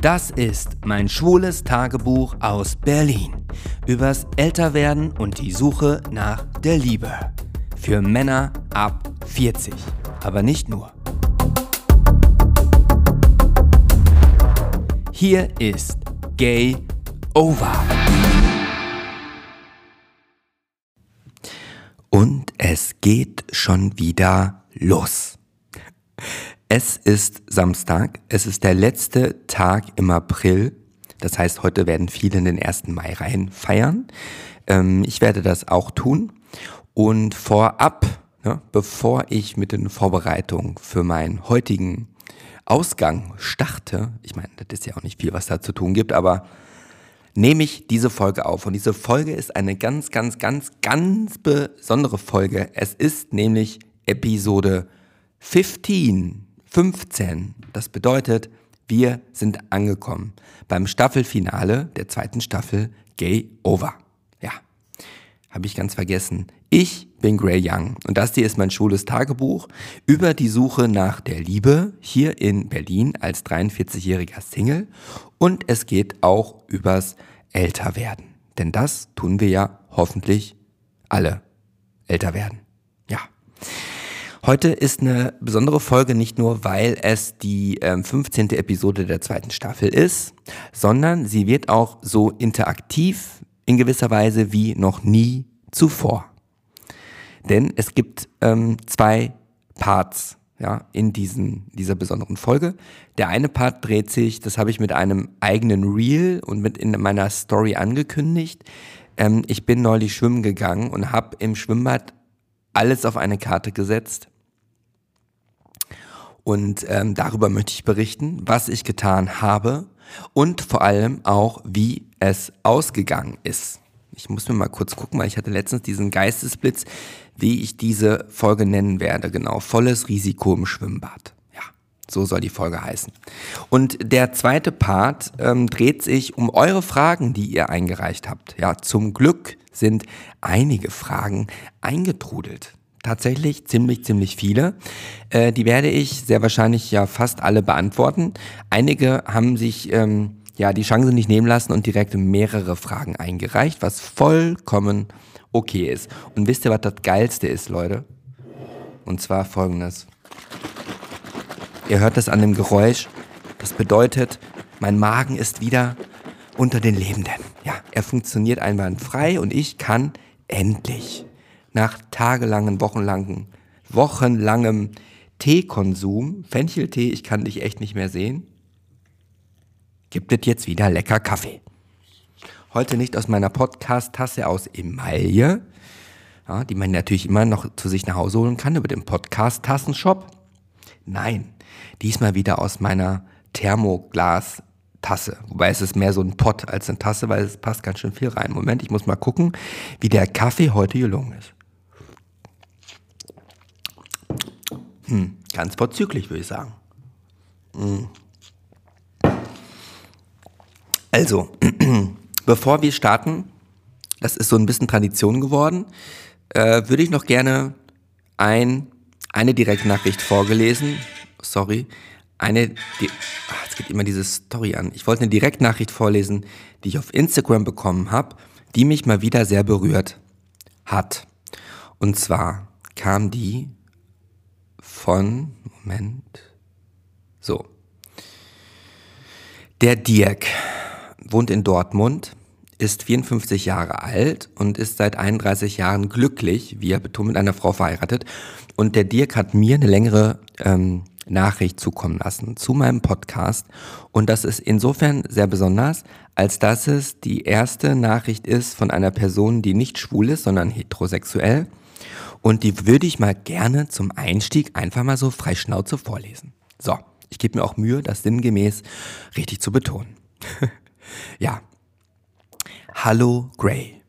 Das ist mein schwules Tagebuch aus Berlin. Übers Älterwerden und die Suche nach der Liebe. Für Männer ab 40. Aber nicht nur. Hier ist Gay Over. Und es geht schon wieder los. Es ist Samstag, es ist der letzte Tag im April. Das heißt, heute werden viele in den 1. Mai rein feiern. Ähm, ich werde das auch tun. Und vorab, ne, bevor ich mit den Vorbereitungen für meinen heutigen Ausgang starte, ich meine, das ist ja auch nicht viel, was da zu tun gibt, aber nehme ich diese Folge auf. Und diese Folge ist eine ganz, ganz, ganz, ganz besondere Folge. Es ist nämlich Episode 15 15. Das bedeutet, wir sind angekommen beim Staffelfinale der zweiten Staffel Gay Over. Ja, habe ich ganz vergessen. Ich bin Gray Young und das hier ist mein schwules Tagebuch über die Suche nach der Liebe hier in Berlin als 43-jähriger Single und es geht auch übers Älterwerden. Denn das tun wir ja hoffentlich alle. Älter werden. Ja. Heute ist eine besondere Folge nicht nur, weil es die ähm, 15. Episode der zweiten Staffel ist, sondern sie wird auch so interaktiv in gewisser Weise wie noch nie zuvor. Denn es gibt ähm, zwei Parts ja, in diesen, dieser besonderen Folge. Der eine Part dreht sich, das habe ich mit einem eigenen Reel und mit in meiner Story angekündigt. Ähm, ich bin neulich schwimmen gegangen und habe im Schwimmbad alles auf eine Karte gesetzt und ähm, darüber möchte ich berichten, was ich getan habe und vor allem auch, wie es ausgegangen ist. Ich muss mir mal kurz gucken, weil ich hatte letztens diesen Geistesblitz, wie ich diese Folge nennen werde. Genau, volles Risiko im Schwimmbad. Ja, so soll die Folge heißen. Und der zweite Part ähm, dreht sich um eure Fragen, die ihr eingereicht habt. Ja, zum Glück sind einige Fragen eingetrudelt tatsächlich ziemlich, ziemlich viele. Äh, die werde ich sehr wahrscheinlich ja fast alle beantworten. Einige haben sich ähm, ja die Chance nicht nehmen lassen und direkt mehrere Fragen eingereicht, was vollkommen okay ist. Und wisst ihr, was das Geilste ist, Leute? Und zwar folgendes. Ihr hört das an dem Geräusch. Das bedeutet, mein Magen ist wieder unter den Lebenden. Ja, er funktioniert einwandfrei und ich kann endlich nach tagelangen, wochenlangen, wochenlangem Teekonsum, Fencheltee, ich kann dich echt nicht mehr sehen, gibt es jetzt wieder lecker Kaffee. Heute nicht aus meiner Podcast-Tasse aus Emaille, ja, die man natürlich immer noch zu sich nach Hause holen kann über den Podcast-Tassenshop. Nein, diesmal wieder aus meiner Thermoglas-Tasse. Wobei es ist mehr so ein Pott als eine Tasse, weil es passt ganz schön viel rein. Moment, ich muss mal gucken, wie der Kaffee heute gelungen ist. Hm, ganz vorzüglich, würde ich sagen. Hm. Also, bevor wir starten, das ist so ein bisschen Tradition geworden, äh, würde ich noch gerne ein, eine Direktnachricht vorgelesen. Sorry. Eine, die, ach, jetzt geht immer diese Story an. Ich wollte eine Direktnachricht vorlesen, die ich auf Instagram bekommen habe, die mich mal wieder sehr berührt hat. Und zwar kam die von, Moment, so. Der Dirk wohnt in Dortmund, ist 54 Jahre alt und ist seit 31 Jahren glücklich, wie er betont, mit einer Frau verheiratet. Und der Dirk hat mir eine längere ähm, Nachricht zukommen lassen zu meinem Podcast. Und das ist insofern sehr besonders, als dass es die erste Nachricht ist von einer Person, die nicht schwul ist, sondern heterosexuell und die würde ich mal gerne zum Einstieg einfach mal so frei Schnauze vorlesen. So, ich gebe mir auch Mühe, das sinngemäß richtig zu betonen. ja. Hallo Gray.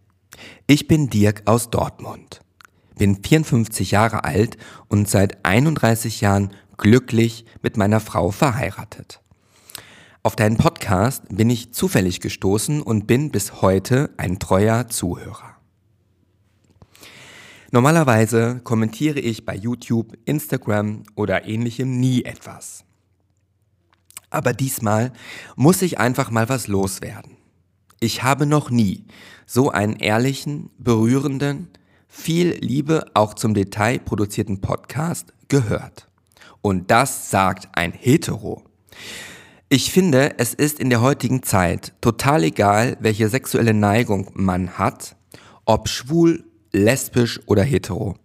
Ich bin Dirk aus Dortmund. Bin 54 Jahre alt und seit 31 Jahren glücklich mit meiner Frau verheiratet. Auf deinen Podcast bin ich zufällig gestoßen und bin bis heute ein treuer Zuhörer. Normalerweise kommentiere ich bei YouTube, Instagram oder ähnlichem nie etwas. Aber diesmal muss ich einfach mal was loswerden. Ich habe noch nie so einen ehrlichen, berührenden, viel Liebe auch zum Detail produzierten Podcast gehört. Und das sagt ein Hetero. Ich finde, es ist in der heutigen Zeit total egal, welche sexuelle Neigung man hat, ob schwul, lesbisch oder hetero.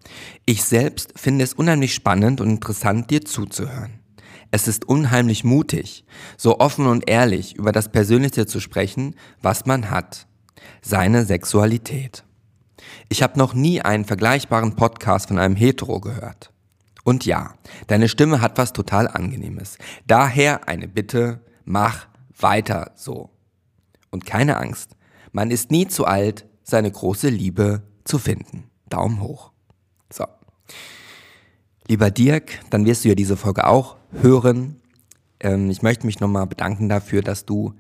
Ich selbst finde es unheimlich spannend und interessant, dir zuzuhören. Es ist unheimlich mutig, so offen und ehrlich über das Persönliche zu sprechen, was man hat. Seine Sexualität. Ich habe noch nie einen vergleichbaren Podcast von einem Hetero gehört. Und ja, deine Stimme hat was total Angenehmes. Daher eine Bitte, mach weiter so. Und keine Angst, man ist nie zu alt, seine große Liebe zu finden. Daumen hoch. So. Lieber Dirk, dann wirst du ja diese Folge auch hören. Ähm, ich möchte mich nochmal bedanken dafür, dass du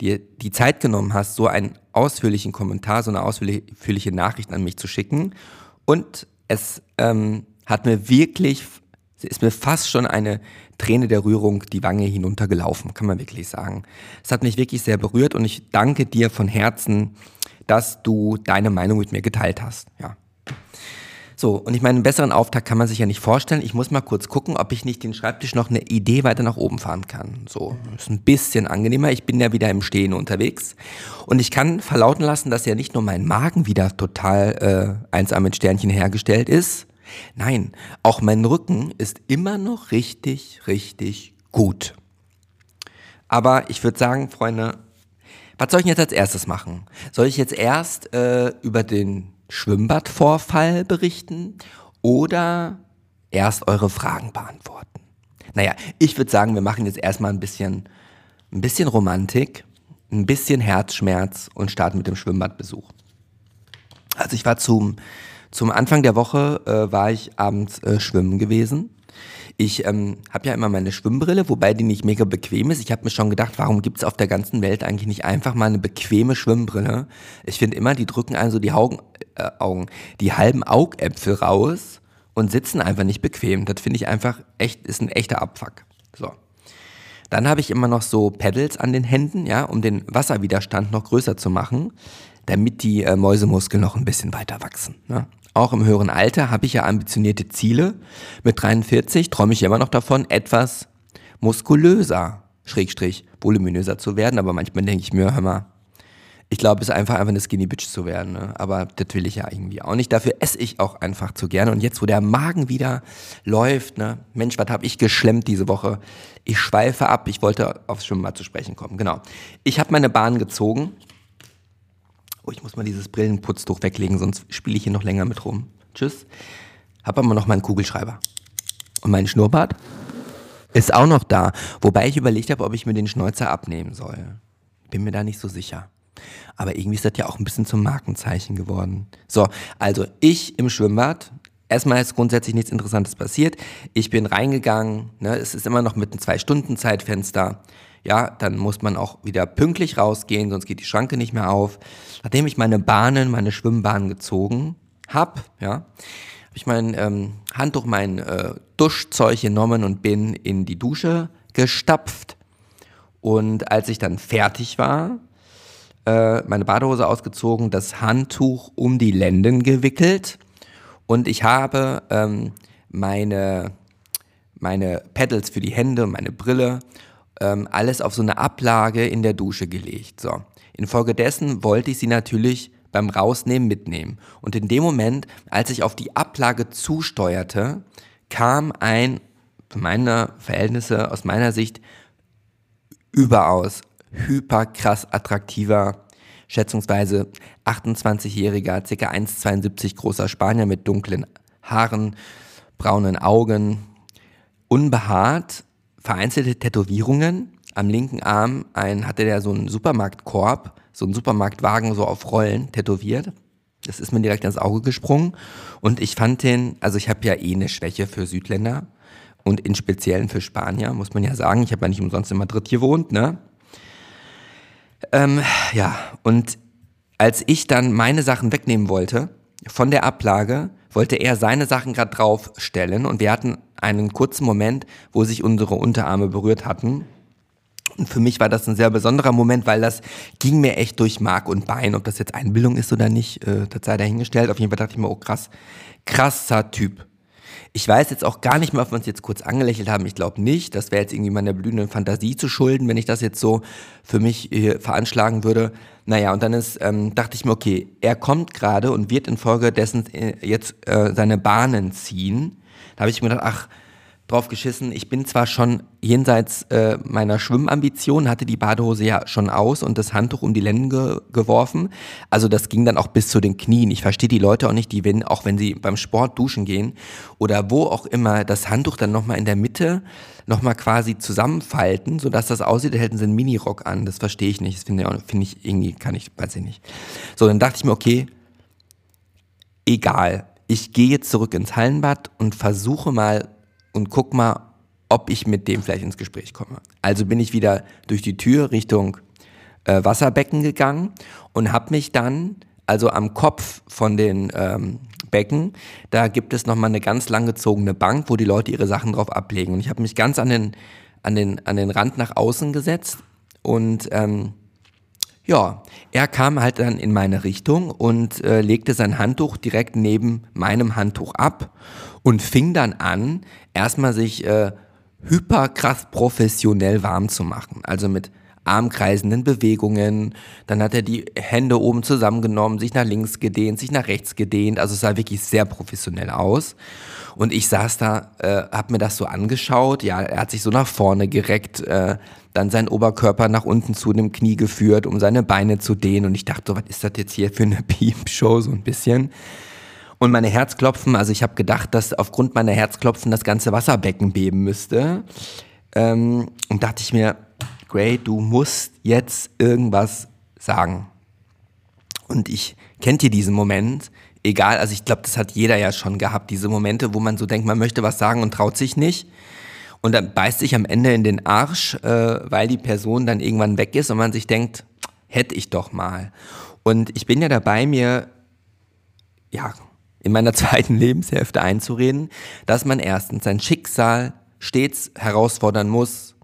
dir die Zeit genommen hast, so einen ausführlichen Kommentar, so eine ausführliche Nachricht an mich zu schicken. Und es ähm, hat mir wirklich, ist mir fast schon eine Träne der Rührung die Wange hinuntergelaufen, kann man wirklich sagen. Es hat mich wirklich sehr berührt und ich danke dir von Herzen, dass du deine Meinung mit mir geteilt hast. Ja. So, und ich meine, einen besseren Auftakt kann man sich ja nicht vorstellen. Ich muss mal kurz gucken, ob ich nicht den Schreibtisch noch eine Idee weiter nach oben fahren kann. So, ist ein bisschen angenehmer. Ich bin ja wieder im Stehen unterwegs. Und ich kann verlauten lassen, dass ja nicht nur mein Magen wieder total äh, einsam mit Sternchen hergestellt ist. Nein, auch mein Rücken ist immer noch richtig, richtig gut. Aber ich würde sagen, Freunde, was soll ich jetzt als erstes machen? Soll ich jetzt erst äh, über den Schwimmbadvorfall berichten oder erst eure Fragen beantworten? Naja, ich würde sagen, wir machen jetzt erstmal ein bisschen, ein bisschen Romantik, ein bisschen Herzschmerz und starten mit dem Schwimmbadbesuch. Also ich war zum, zum Anfang der Woche, äh, war ich abends äh, schwimmen gewesen ich ähm, habe ja immer meine Schwimmbrille, wobei die nicht mega bequem ist. Ich habe mir schon gedacht, warum gibt es auf der ganzen Welt eigentlich nicht einfach mal eine bequeme Schwimmbrille? Ich finde immer, die drücken also die Augen, äh, Augen, die halben Augäpfel raus und sitzen einfach nicht bequem. Das finde ich einfach echt, ist ein echter Abfuck. So. Dann habe ich immer noch so Pedals an den Händen, ja, um den Wasserwiderstand noch größer zu machen, damit die äh, Mäusemuskeln noch ein bisschen weiter wachsen. Ne? Auch im höheren Alter habe ich ja ambitionierte Ziele. Mit 43 träume ich immer noch davon, etwas muskulöser, Schrägstrich, voluminöser zu werden. Aber manchmal denke ich mir, hör mal, ich glaube, es ist einfach einfach eine Skinny Bitch zu werden. Ne? Aber das will ich ja irgendwie auch nicht. Dafür esse ich auch einfach zu gerne. Und jetzt, wo der Magen wieder läuft, ne? Mensch, was habe ich geschlemmt diese Woche? Ich schweife ab. Ich wollte aufs Schwimmbad zu sprechen kommen. Genau. Ich habe meine Bahn gezogen Oh, ich muss mal dieses Brillenputztuch weglegen, sonst spiele ich hier noch länger mit rum. Tschüss. Hab aber noch meinen Kugelschreiber. Und mein Schnurrbart ist auch noch da. Wobei ich überlegt habe, ob ich mir den Schnäuzer abnehmen soll. Bin mir da nicht so sicher. Aber irgendwie ist das ja auch ein bisschen zum Markenzeichen geworden. So, also ich im Schwimmbad. Erstmal ist grundsätzlich nichts Interessantes passiert. Ich bin reingegangen. Ne, es ist immer noch mit einem Zwei-Stunden-Zeitfenster ja, dann muss man auch wieder pünktlich rausgehen, sonst geht die Schranke nicht mehr auf. Nachdem ich meine Bahnen, meine Schwimmbahnen gezogen habe, ja, habe ich mein ähm, Handtuch, mein äh, Duschzeug genommen und bin in die Dusche gestapft. Und als ich dann fertig war, äh, meine Badehose ausgezogen, das Handtuch um die Lenden gewickelt und ich habe ähm, meine, meine Pedals für die Hände, meine Brille ähm, alles auf so eine Ablage in der Dusche gelegt. So. Infolgedessen wollte ich sie natürlich beim Rausnehmen mitnehmen. Und in dem Moment, als ich auf die Ablage zusteuerte, kam ein, für meine Verhältnisse, aus meiner Sicht, überaus hyperkrass attraktiver, schätzungsweise 28-jähriger, ca. 1,72 großer Spanier mit dunklen Haaren, braunen Augen, unbehaart, vereinzelte Tätowierungen. Am linken Arm ein, hatte der so einen Supermarktkorb, so einen Supermarktwagen so auf Rollen tätowiert. Das ist mir direkt ins Auge gesprungen. Und ich fand den, also ich habe ja eh eine Schwäche für Südländer und in Speziellen für Spanier, muss man ja sagen. Ich habe ja nicht umsonst in Madrid gewohnt, ne? Ähm, ja, und als ich dann meine Sachen wegnehmen wollte von der Ablage, wollte er seine Sachen gerade draufstellen und wir hatten einen kurzen Moment, wo sich unsere Unterarme berührt hatten. Und für mich war das ein sehr besonderer Moment, weil das ging mir echt durch Mark und Bein. Ob das jetzt Einbildung ist oder nicht, äh, das sei dahingestellt. Auf jeden Fall dachte ich mir, oh krass, krasser Typ. Ich weiß jetzt auch gar nicht mehr, ob wir uns jetzt kurz angelächelt haben. Ich glaube nicht. Das wäre jetzt irgendwie meiner blühenden Fantasie zu schulden, wenn ich das jetzt so für mich hier veranschlagen würde. Naja, und dann ist, ähm, dachte ich mir, okay, er kommt gerade und wird infolgedessen äh, jetzt äh, seine Bahnen ziehen. Da habe ich mir gedacht, ach, drauf geschissen. Ich bin zwar schon jenseits äh, meiner Schwimmambition, hatte die Badehose ja schon aus und das Handtuch um die Lenden ge geworfen. Also das ging dann auch bis zu den Knien. Ich verstehe die Leute auch nicht, die wenn, auch wenn sie beim Sport duschen gehen oder wo auch immer, das Handtuch dann nochmal in der Mitte nochmal quasi zusammenfalten, sodass das aussieht, da hätten sie einen Minirock an. Das verstehe ich nicht. Das finde find ich irgendwie, kann ich, weiß ich nicht. So, dann dachte ich mir, okay, egal. Ich gehe jetzt zurück ins Hallenbad und versuche mal und guck mal, ob ich mit dem vielleicht ins Gespräch komme. Also bin ich wieder durch die Tür Richtung äh, Wasserbecken gegangen und habe mich dann, also am Kopf von den ähm, Becken, da gibt es nochmal eine ganz langgezogene Bank, wo die Leute ihre Sachen drauf ablegen. Und ich habe mich ganz an den, an, den, an den Rand nach außen gesetzt und ähm, ja, er kam halt dann in meine Richtung und äh, legte sein Handtuch direkt neben meinem Handtuch ab und fing dann an, erstmal sich äh, hyperkrass professionell warm zu machen. Also mit armkreisenden Bewegungen. Dann hat er die Hände oben zusammengenommen, sich nach links gedehnt, sich nach rechts gedehnt. Also es sah wirklich sehr professionell aus. Und ich saß da, äh, hab mir das so angeschaut. Ja, er hat sich so nach vorne gereckt, äh, dann seinen Oberkörper nach unten zu dem Knie geführt, um seine Beine zu dehnen. Und ich dachte, so, was ist das jetzt hier für eine Piepshow, so ein bisschen. Und meine Herzklopfen, also ich habe gedacht, dass aufgrund meiner Herzklopfen das ganze Wasserbecken beben müsste. Ähm, und dachte ich mir, Gray, du musst jetzt irgendwas sagen. Und ich kennt ihr diesen Moment, egal, also ich glaube, das hat jeder ja schon gehabt, diese Momente, wo man so denkt, man möchte was sagen und traut sich nicht. Und dann beißt sich am Ende in den Arsch, äh, weil die Person dann irgendwann weg ist und man sich denkt, hätte ich doch mal. Und ich bin ja dabei, mir ja in meiner zweiten Lebenshälfte einzureden, dass man erstens sein Schicksal stets herausfordern muss,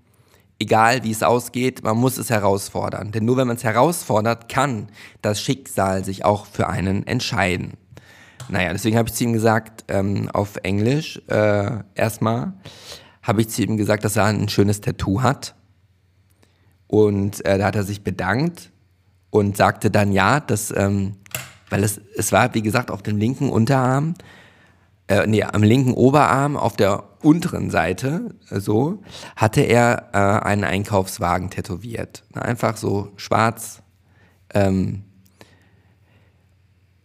egal wie es ausgeht, man muss es herausfordern. Denn nur wenn man es herausfordert, kann das Schicksal sich auch für einen entscheiden. Naja, deswegen habe ich zu ihm gesagt, ähm, auf Englisch äh, erstmal, habe ich zu ihm gesagt, dass er ein schönes Tattoo hat. Und äh, da hat er sich bedankt und sagte dann ja, dass ähm, weil es, es war, wie gesagt, auf dem linken Unterarm, äh, nee, am linken Oberarm auf der unteren Seite, äh, so, hatte er äh, einen Einkaufswagen tätowiert. Einfach so schwarz. Ähm,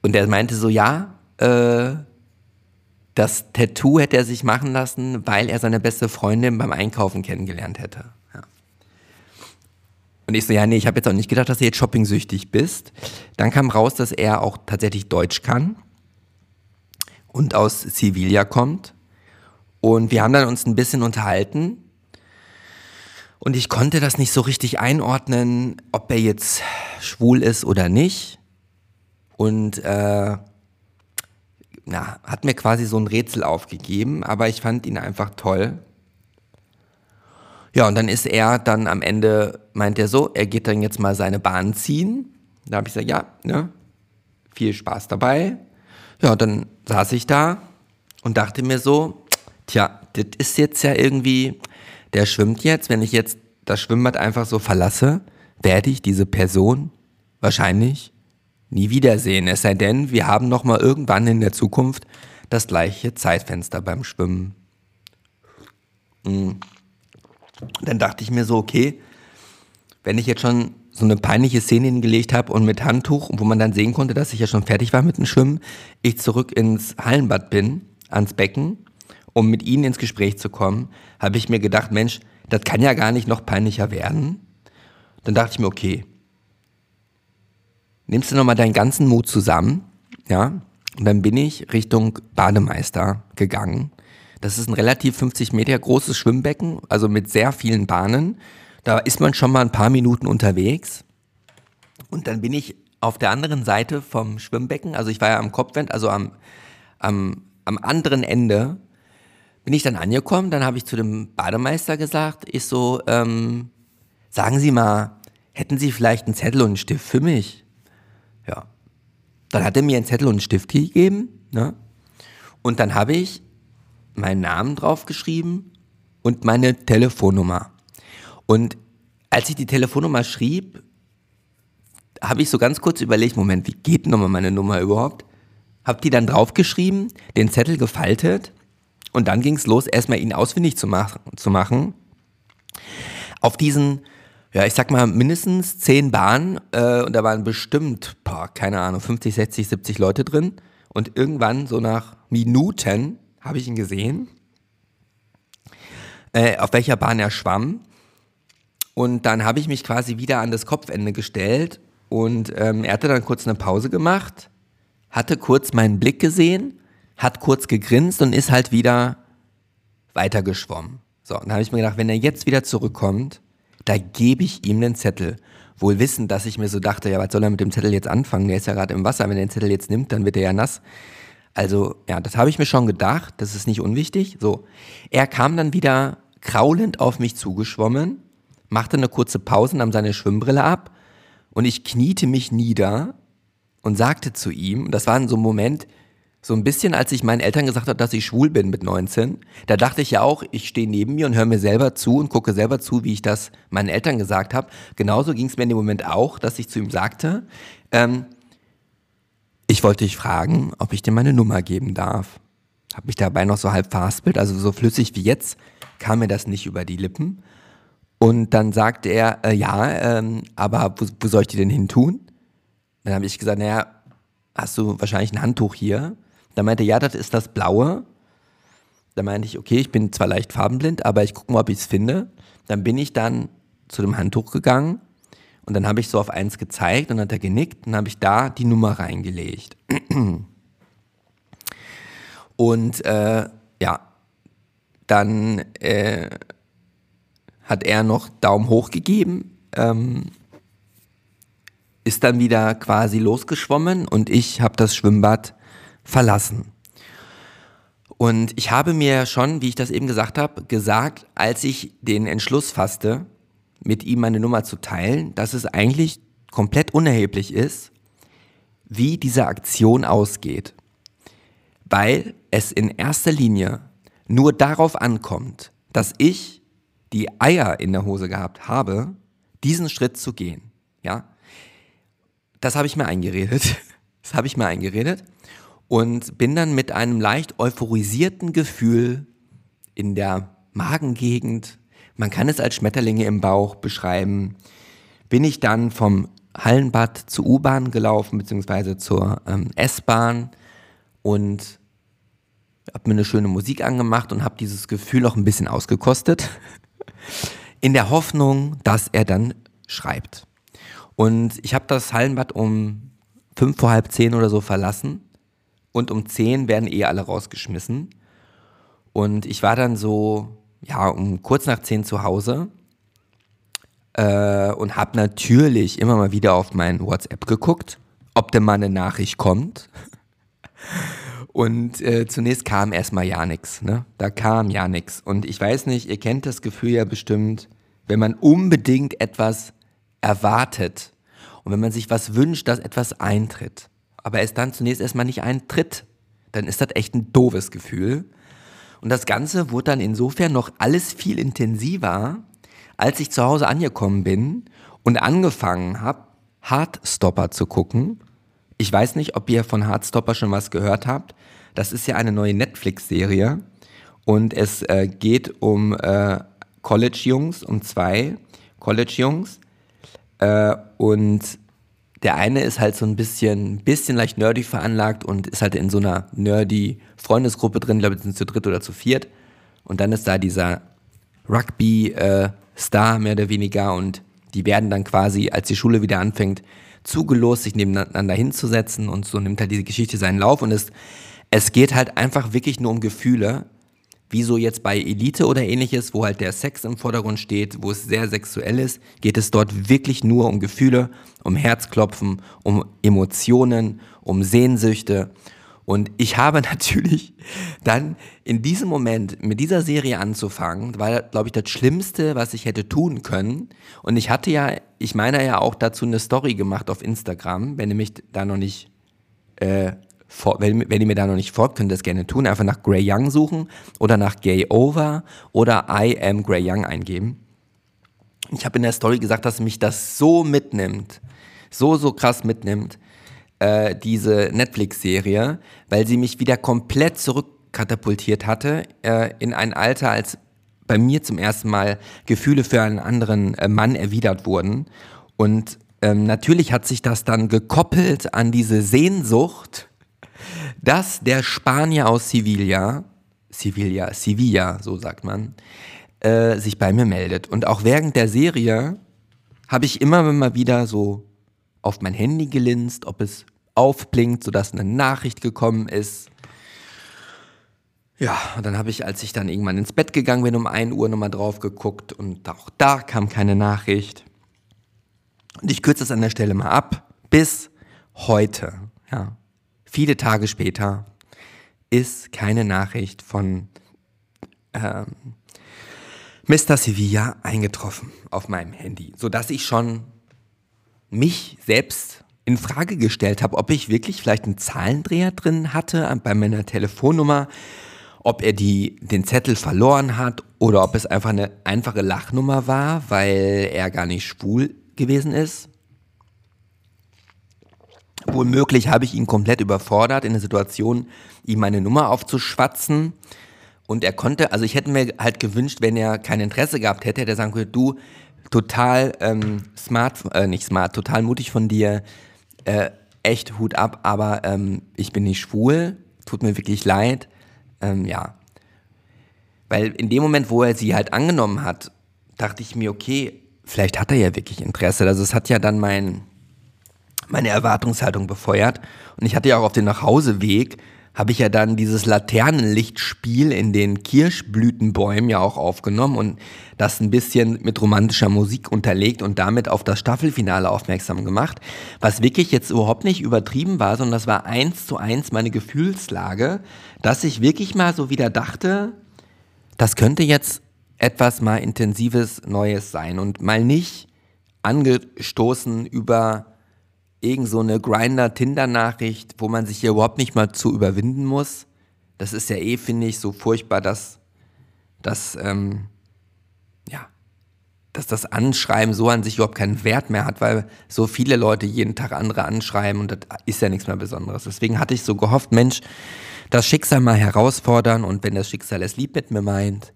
und er meinte so, ja, äh, das Tattoo hätte er sich machen lassen, weil er seine beste Freundin beim Einkaufen kennengelernt hätte. Und ich so, ja, nee, ich habe jetzt auch nicht gedacht, dass du jetzt shopping-süchtig bist. Dann kam raus, dass er auch tatsächlich Deutsch kann und aus Sevilla kommt. Und wir haben dann uns ein bisschen unterhalten. Und ich konnte das nicht so richtig einordnen, ob er jetzt schwul ist oder nicht. Und äh, na, hat mir quasi so ein Rätsel aufgegeben, aber ich fand ihn einfach toll. Ja, und dann ist er dann am Ende, meint er so, er geht dann jetzt mal seine Bahn ziehen. Da habe ich gesagt, ja, ne, viel Spaß dabei. Ja, dann saß ich da und dachte mir so, tja, das ist jetzt ja irgendwie, der schwimmt jetzt, wenn ich jetzt das Schwimmbad einfach so verlasse, werde ich diese Person wahrscheinlich nie wiedersehen. Es sei denn, wir haben noch mal irgendwann in der Zukunft das gleiche Zeitfenster beim Schwimmen. Mhm. Dann dachte ich mir so, okay, wenn ich jetzt schon so eine peinliche Szene hingelegt habe und mit Handtuch, wo man dann sehen konnte, dass ich ja schon fertig war mit dem Schwimmen, ich zurück ins Hallenbad bin, ans Becken, um mit ihnen ins Gespräch zu kommen, habe ich mir gedacht, Mensch, das kann ja gar nicht noch peinlicher werden. Dann dachte ich mir, okay, nimmst du nochmal deinen ganzen Mut zusammen, ja, und dann bin ich Richtung Bademeister gegangen das ist ein relativ 50 Meter großes Schwimmbecken, also mit sehr vielen Bahnen. Da ist man schon mal ein paar Minuten unterwegs. Und dann bin ich auf der anderen Seite vom Schwimmbecken, also ich war ja am Kopfwend, also am, am, am anderen Ende bin ich dann angekommen, dann habe ich zu dem Bademeister gesagt, ich so, ähm, sagen Sie mal, hätten Sie vielleicht einen Zettel und einen Stift für mich? Ja. Dann hat er mir einen Zettel und einen Stift gegeben, ne? Und dann habe ich meinen Namen draufgeschrieben und meine Telefonnummer. Und als ich die Telefonnummer schrieb, habe ich so ganz kurz überlegt, Moment, wie geht nochmal meine Nummer überhaupt? Hab die dann draufgeschrieben, den Zettel gefaltet und dann ging es los, erstmal ihn ausfindig zu, mach, zu machen. Auf diesen, ja, ich sag mal, mindestens zehn Bahnen äh, und da waren bestimmt, boah, keine Ahnung, 50, 60, 70 Leute drin. Und irgendwann, so nach Minuten, habe ich ihn gesehen, äh, auf welcher Bahn er schwamm. Und dann habe ich mich quasi wieder an das Kopfende gestellt und ähm, er hatte dann kurz eine Pause gemacht, hatte kurz meinen Blick gesehen, hat kurz gegrinst und ist halt wieder weitergeschwommen. So, und dann habe ich mir gedacht, wenn er jetzt wieder zurückkommt, da gebe ich ihm den Zettel. Wohl wissend, dass ich mir so dachte, ja, was soll er mit dem Zettel jetzt anfangen? Der ist ja gerade im Wasser, wenn er den Zettel jetzt nimmt, dann wird er ja nass. Also, ja, das habe ich mir schon gedacht, das ist nicht unwichtig. So, er kam dann wieder kraulend auf mich zugeschwommen, machte eine kurze Pause, nahm seine Schwimmbrille ab und ich kniete mich nieder und sagte zu ihm, und das war in so einem Moment, so ein bisschen, als ich meinen Eltern gesagt habe, dass ich schwul bin mit 19, da dachte ich ja auch, ich stehe neben mir und höre mir selber zu und gucke selber zu, wie ich das meinen Eltern gesagt habe. Genauso ging es mir in dem Moment auch, dass ich zu ihm sagte, ähm, ich wollte dich fragen, ob ich dir meine Nummer geben darf. Habe mich dabei noch so halb verhaspelt, also so flüssig wie jetzt kam mir das nicht über die Lippen. Und dann sagte er, äh, ja, ähm, aber wo, wo soll ich die denn hin tun? Dann habe ich gesagt, naja, hast du wahrscheinlich ein Handtuch hier? Dann meinte er, ja, das ist das Blaue. Da meinte ich, okay, ich bin zwar leicht farbenblind, aber ich gucke mal, ob ich es finde. Dann bin ich dann zu dem Handtuch gegangen und dann habe ich so auf eins gezeigt und dann hat er genickt und dann habe ich da die Nummer reingelegt. Und äh, ja, dann äh, hat er noch Daumen hoch gegeben, ähm, ist dann wieder quasi losgeschwommen und ich habe das Schwimmbad verlassen. Und ich habe mir schon, wie ich das eben gesagt habe, gesagt, als ich den Entschluss fasste, mit ihm meine Nummer zu teilen, dass es eigentlich komplett unerheblich ist, wie diese Aktion ausgeht. Weil es in erster Linie nur darauf ankommt, dass ich die Eier in der Hose gehabt habe, diesen Schritt zu gehen. Ja, das habe ich mir eingeredet. Das habe ich mir eingeredet und bin dann mit einem leicht euphorisierten Gefühl in der Magengegend, man kann es als Schmetterlinge im Bauch beschreiben, bin ich dann vom Hallenbad zur U-Bahn gelaufen, beziehungsweise zur ähm, S-Bahn und habe mir eine schöne Musik angemacht und habe dieses Gefühl auch ein bisschen ausgekostet, in der Hoffnung, dass er dann schreibt. Und ich habe das Hallenbad um fünf vor halb zehn oder so verlassen und um zehn werden eh alle rausgeschmissen. Und ich war dann so, ja, um kurz nach zehn zu Hause äh, und habe natürlich immer mal wieder auf mein WhatsApp geguckt, ob denn mal eine Nachricht kommt. Und äh, zunächst kam erstmal ja nix, ne? Da kam ja nix. Und ich weiß nicht, ihr kennt das Gefühl ja bestimmt, wenn man unbedingt etwas erwartet und wenn man sich was wünscht, dass etwas eintritt, aber es dann zunächst erstmal nicht eintritt, dann ist das echt ein doofes Gefühl. Und das Ganze wurde dann insofern noch alles viel intensiver, als ich zu Hause angekommen bin und angefangen habe, Heartstopper zu gucken. Ich weiß nicht, ob ihr von Heartstopper schon was gehört habt. Das ist ja eine neue Netflix-Serie und es äh, geht um äh, College-Jungs, um zwei College-Jungs äh, und der eine ist halt so ein bisschen, bisschen leicht nerdy veranlagt und ist halt in so einer nerdy Freundesgruppe drin, glaube ich, sind zu dritt oder zu viert. Und dann ist da dieser Rugby-Star äh, mehr oder weniger und die werden dann quasi, als die Schule wieder anfängt, zugelost, sich nebeneinander hinzusetzen und so nimmt halt diese Geschichte seinen Lauf und es es geht halt einfach wirklich nur um Gefühle, wie so jetzt bei Elite oder ähnliches, wo halt der Sex im Vordergrund steht, wo es sehr sexuell ist, geht es dort wirklich nur um Gefühle, um Herzklopfen, um Emotionen, um Sehnsüchte Und ich habe natürlich dann in diesem Moment mit dieser Serie anzufangen, war, glaube ich, das Schlimmste, was ich hätte tun können. Und ich hatte ja, ich meine ja auch dazu eine Story gemacht auf Instagram, wenn ihr mich da noch nicht, äh, wenn, wenn ihr mir da noch nicht folgt, könnt ihr das gerne tun. Einfach nach Grey Young suchen oder nach Gay Over oder I am Grey Young eingeben. Ich habe in der Story gesagt, dass mich das so mitnimmt, so, so krass mitnimmt, äh, diese Netflix-Serie, weil sie mich wieder komplett zurückkatapultiert hatte äh, in ein Alter, als bei mir zum ersten Mal Gefühle für einen anderen äh, Mann erwidert wurden. Und ähm, natürlich hat sich das dann gekoppelt an diese Sehnsucht, dass der Spanier aus Sevilla, Sevilla, Sevilla, so sagt man, äh, sich bei mir meldet. Und auch während der Serie habe ich immer mal wieder so auf mein Handy gelinst, ob es aufblinkt, sodass eine Nachricht gekommen ist. Ja, und dann habe ich, als ich dann irgendwann ins Bett gegangen bin, um 1 Uhr nochmal drauf geguckt und auch da kam keine Nachricht. Und ich kürze es an der Stelle mal ab. Bis heute, ja, viele Tage später, ist keine Nachricht von ähm, Mr. Sevilla eingetroffen auf meinem Handy, sodass ich schon mich selbst in Frage gestellt habe, ob ich wirklich vielleicht einen Zahlendreher drin hatte bei meiner Telefonnummer, ob er die, den Zettel verloren hat oder ob es einfach eine einfache Lachnummer war, weil er gar nicht schwul gewesen ist. Wohlmöglich habe ich ihn komplett überfordert in der Situation, ihm meine Nummer aufzuschwatzen. Und er konnte, also ich hätte mir halt gewünscht, wenn er kein Interesse gehabt hätte, hätte er sagen können, du, total ähm, smart, äh, nicht smart, total mutig von dir, äh, echt Hut ab, aber ähm, ich bin nicht schwul, tut mir wirklich leid, ähm, ja. Weil in dem Moment, wo er sie halt angenommen hat, dachte ich mir, okay, vielleicht hat er ja wirklich Interesse. Also es hat ja dann mein, meine Erwartungshaltung befeuert. Und ich hatte ja auch auf dem Nachhauseweg habe ich ja dann dieses Laternenlichtspiel in den Kirschblütenbäumen ja auch aufgenommen und das ein bisschen mit romantischer Musik unterlegt und damit auf das Staffelfinale aufmerksam gemacht, was wirklich jetzt überhaupt nicht übertrieben war, sondern das war eins zu eins meine Gefühlslage, dass ich wirklich mal so wieder dachte, das könnte jetzt etwas mal intensives Neues sein und mal nicht angestoßen über irgend so eine Grinder-Tinder-Nachricht, wo man sich ja überhaupt nicht mal zu überwinden muss. Das ist ja eh, finde ich, so furchtbar, dass, dass, ähm, ja, dass das Anschreiben so an sich überhaupt keinen Wert mehr hat, weil so viele Leute jeden Tag andere anschreiben und das ist ja nichts mehr Besonderes. Deswegen hatte ich so gehofft, Mensch, das Schicksal mal herausfordern und wenn das Schicksal es lieb mit mir meint,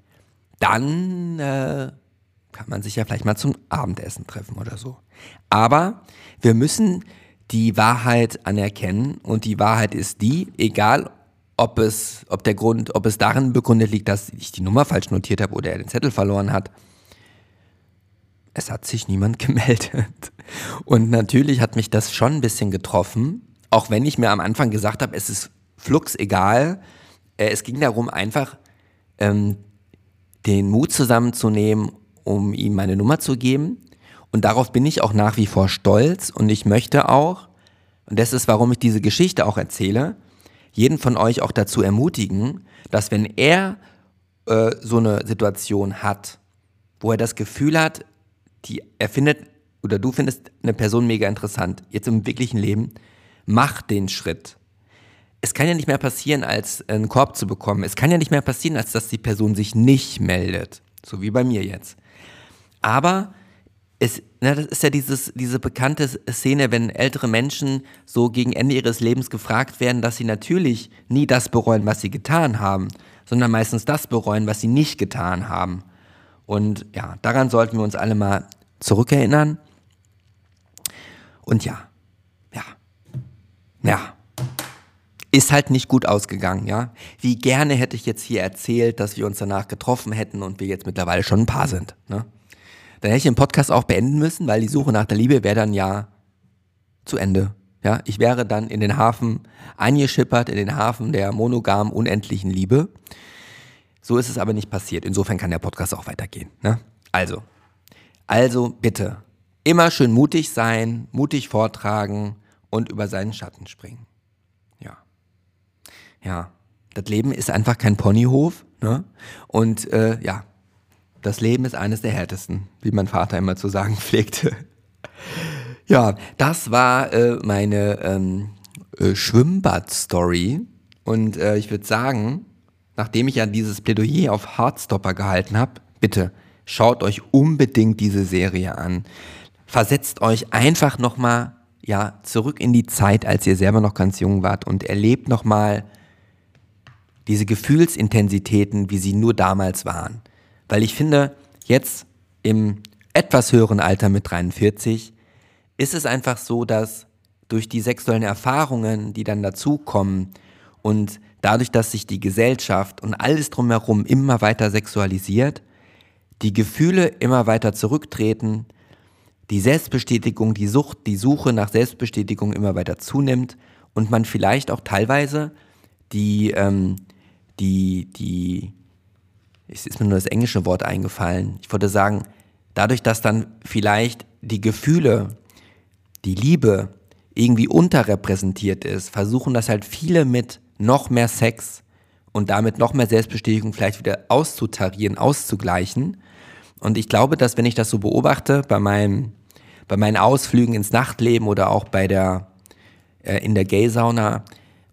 dann äh, kann man sich ja vielleicht mal zum Abendessen treffen oder so. Aber wir müssen die Wahrheit anerkennen und die Wahrheit ist die, egal ob es, ob der Grund, ob es darin begründet liegt, dass ich die Nummer falsch notiert habe oder er den Zettel verloren hat. Es hat sich niemand gemeldet. Und natürlich hat mich das schon ein bisschen getroffen, auch wenn ich mir am Anfang gesagt habe, es ist flux egal. Äh, es ging darum, einfach ähm, den Mut zusammenzunehmen, um ihm meine Nummer zu geben und darauf bin ich auch nach wie vor stolz und ich möchte auch, und das ist, warum ich diese Geschichte auch erzähle, jeden von euch auch dazu ermutigen, dass wenn er äh, so eine Situation hat, wo er das Gefühl hat, die, er findet oder du findest eine Person mega interessant, jetzt im wirklichen Leben, mach den Schritt. Es kann ja nicht mehr passieren, als einen Korb zu bekommen. Es kann ja nicht mehr passieren, als dass die Person sich nicht meldet. So wie bei mir jetzt. Aber es, na, das ist ja dieses, diese bekannte Szene, wenn ältere Menschen so gegen Ende ihres Lebens gefragt werden, dass sie natürlich nie das bereuen, was sie getan haben, sondern meistens das bereuen, was sie nicht getan haben. Und ja, daran sollten wir uns alle mal zurückerinnern. Und ja, ja, ja, ist halt nicht gut ausgegangen, ja. Wie gerne hätte ich jetzt hier erzählt, dass wir uns danach getroffen hätten und wir jetzt mittlerweile schon ein Paar sind, ne? Dann hätte ich den Podcast auch beenden müssen, weil die Suche nach der Liebe wäre dann ja zu Ende. Ja, ich wäre dann in den Hafen eingeschippert, in den Hafen der monogam unendlichen Liebe. So ist es aber nicht passiert. Insofern kann der Podcast auch weitergehen. Ne? Also, also bitte immer schön mutig sein, mutig vortragen und über seinen Schatten springen. Ja. ja, das Leben ist einfach kein Ponyhof. Ne? Und äh, ja, das Leben ist eines der härtesten, wie mein Vater immer zu sagen pflegte. ja, das war äh, meine ähm, äh, Schwimmbad-Story. Und äh, ich würde sagen, nachdem ich ja dieses Plädoyer auf Hardstopper gehalten habe, bitte schaut euch unbedingt diese Serie an. Versetzt euch einfach nochmal ja, zurück in die Zeit, als ihr selber noch ganz jung wart und erlebt nochmal diese Gefühlsintensitäten, wie sie nur damals waren. Weil ich finde, jetzt im etwas höheren Alter mit 43 ist es einfach so, dass durch die sexuellen Erfahrungen, die dann dazukommen und dadurch, dass sich die Gesellschaft und alles drumherum immer weiter sexualisiert, die Gefühle immer weiter zurücktreten, die Selbstbestätigung, die Sucht, die Suche nach Selbstbestätigung immer weiter zunimmt und man vielleicht auch teilweise die, ähm, die, die, es ist mir nur das englische Wort eingefallen. Ich würde sagen, dadurch, dass dann vielleicht die Gefühle, die Liebe irgendwie unterrepräsentiert ist, versuchen das halt viele mit noch mehr Sex und damit noch mehr Selbstbestätigung vielleicht wieder auszutarieren, auszugleichen. Und ich glaube, dass wenn ich das so beobachte bei meinem, bei meinen Ausflügen ins Nachtleben oder auch bei der, äh, in der Gay-Sauna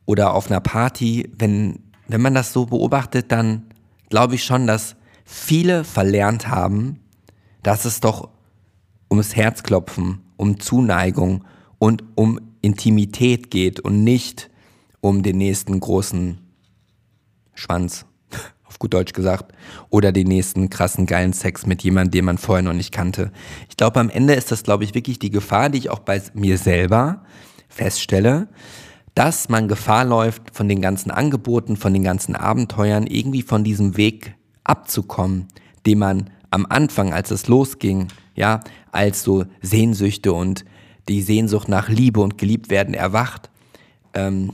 oder auf einer Party, wenn, wenn man das so beobachtet, dann glaube ich schon, dass viele verlernt haben, dass es doch ums Herzklopfen, um Zuneigung und um Intimität geht und nicht um den nächsten großen Schwanz, auf gut Deutsch gesagt, oder den nächsten krassen geilen Sex mit jemandem, den man vorher noch nicht kannte. Ich glaube, am Ende ist das, glaube ich, wirklich die Gefahr, die ich auch bei mir selber feststelle, dass man Gefahr läuft, von den ganzen Angeboten, von den ganzen Abenteuern irgendwie von diesem Weg abzukommen, den man am Anfang, als es losging, ja, als so Sehnsüchte und die Sehnsucht nach Liebe und geliebt werden erwacht, ähm,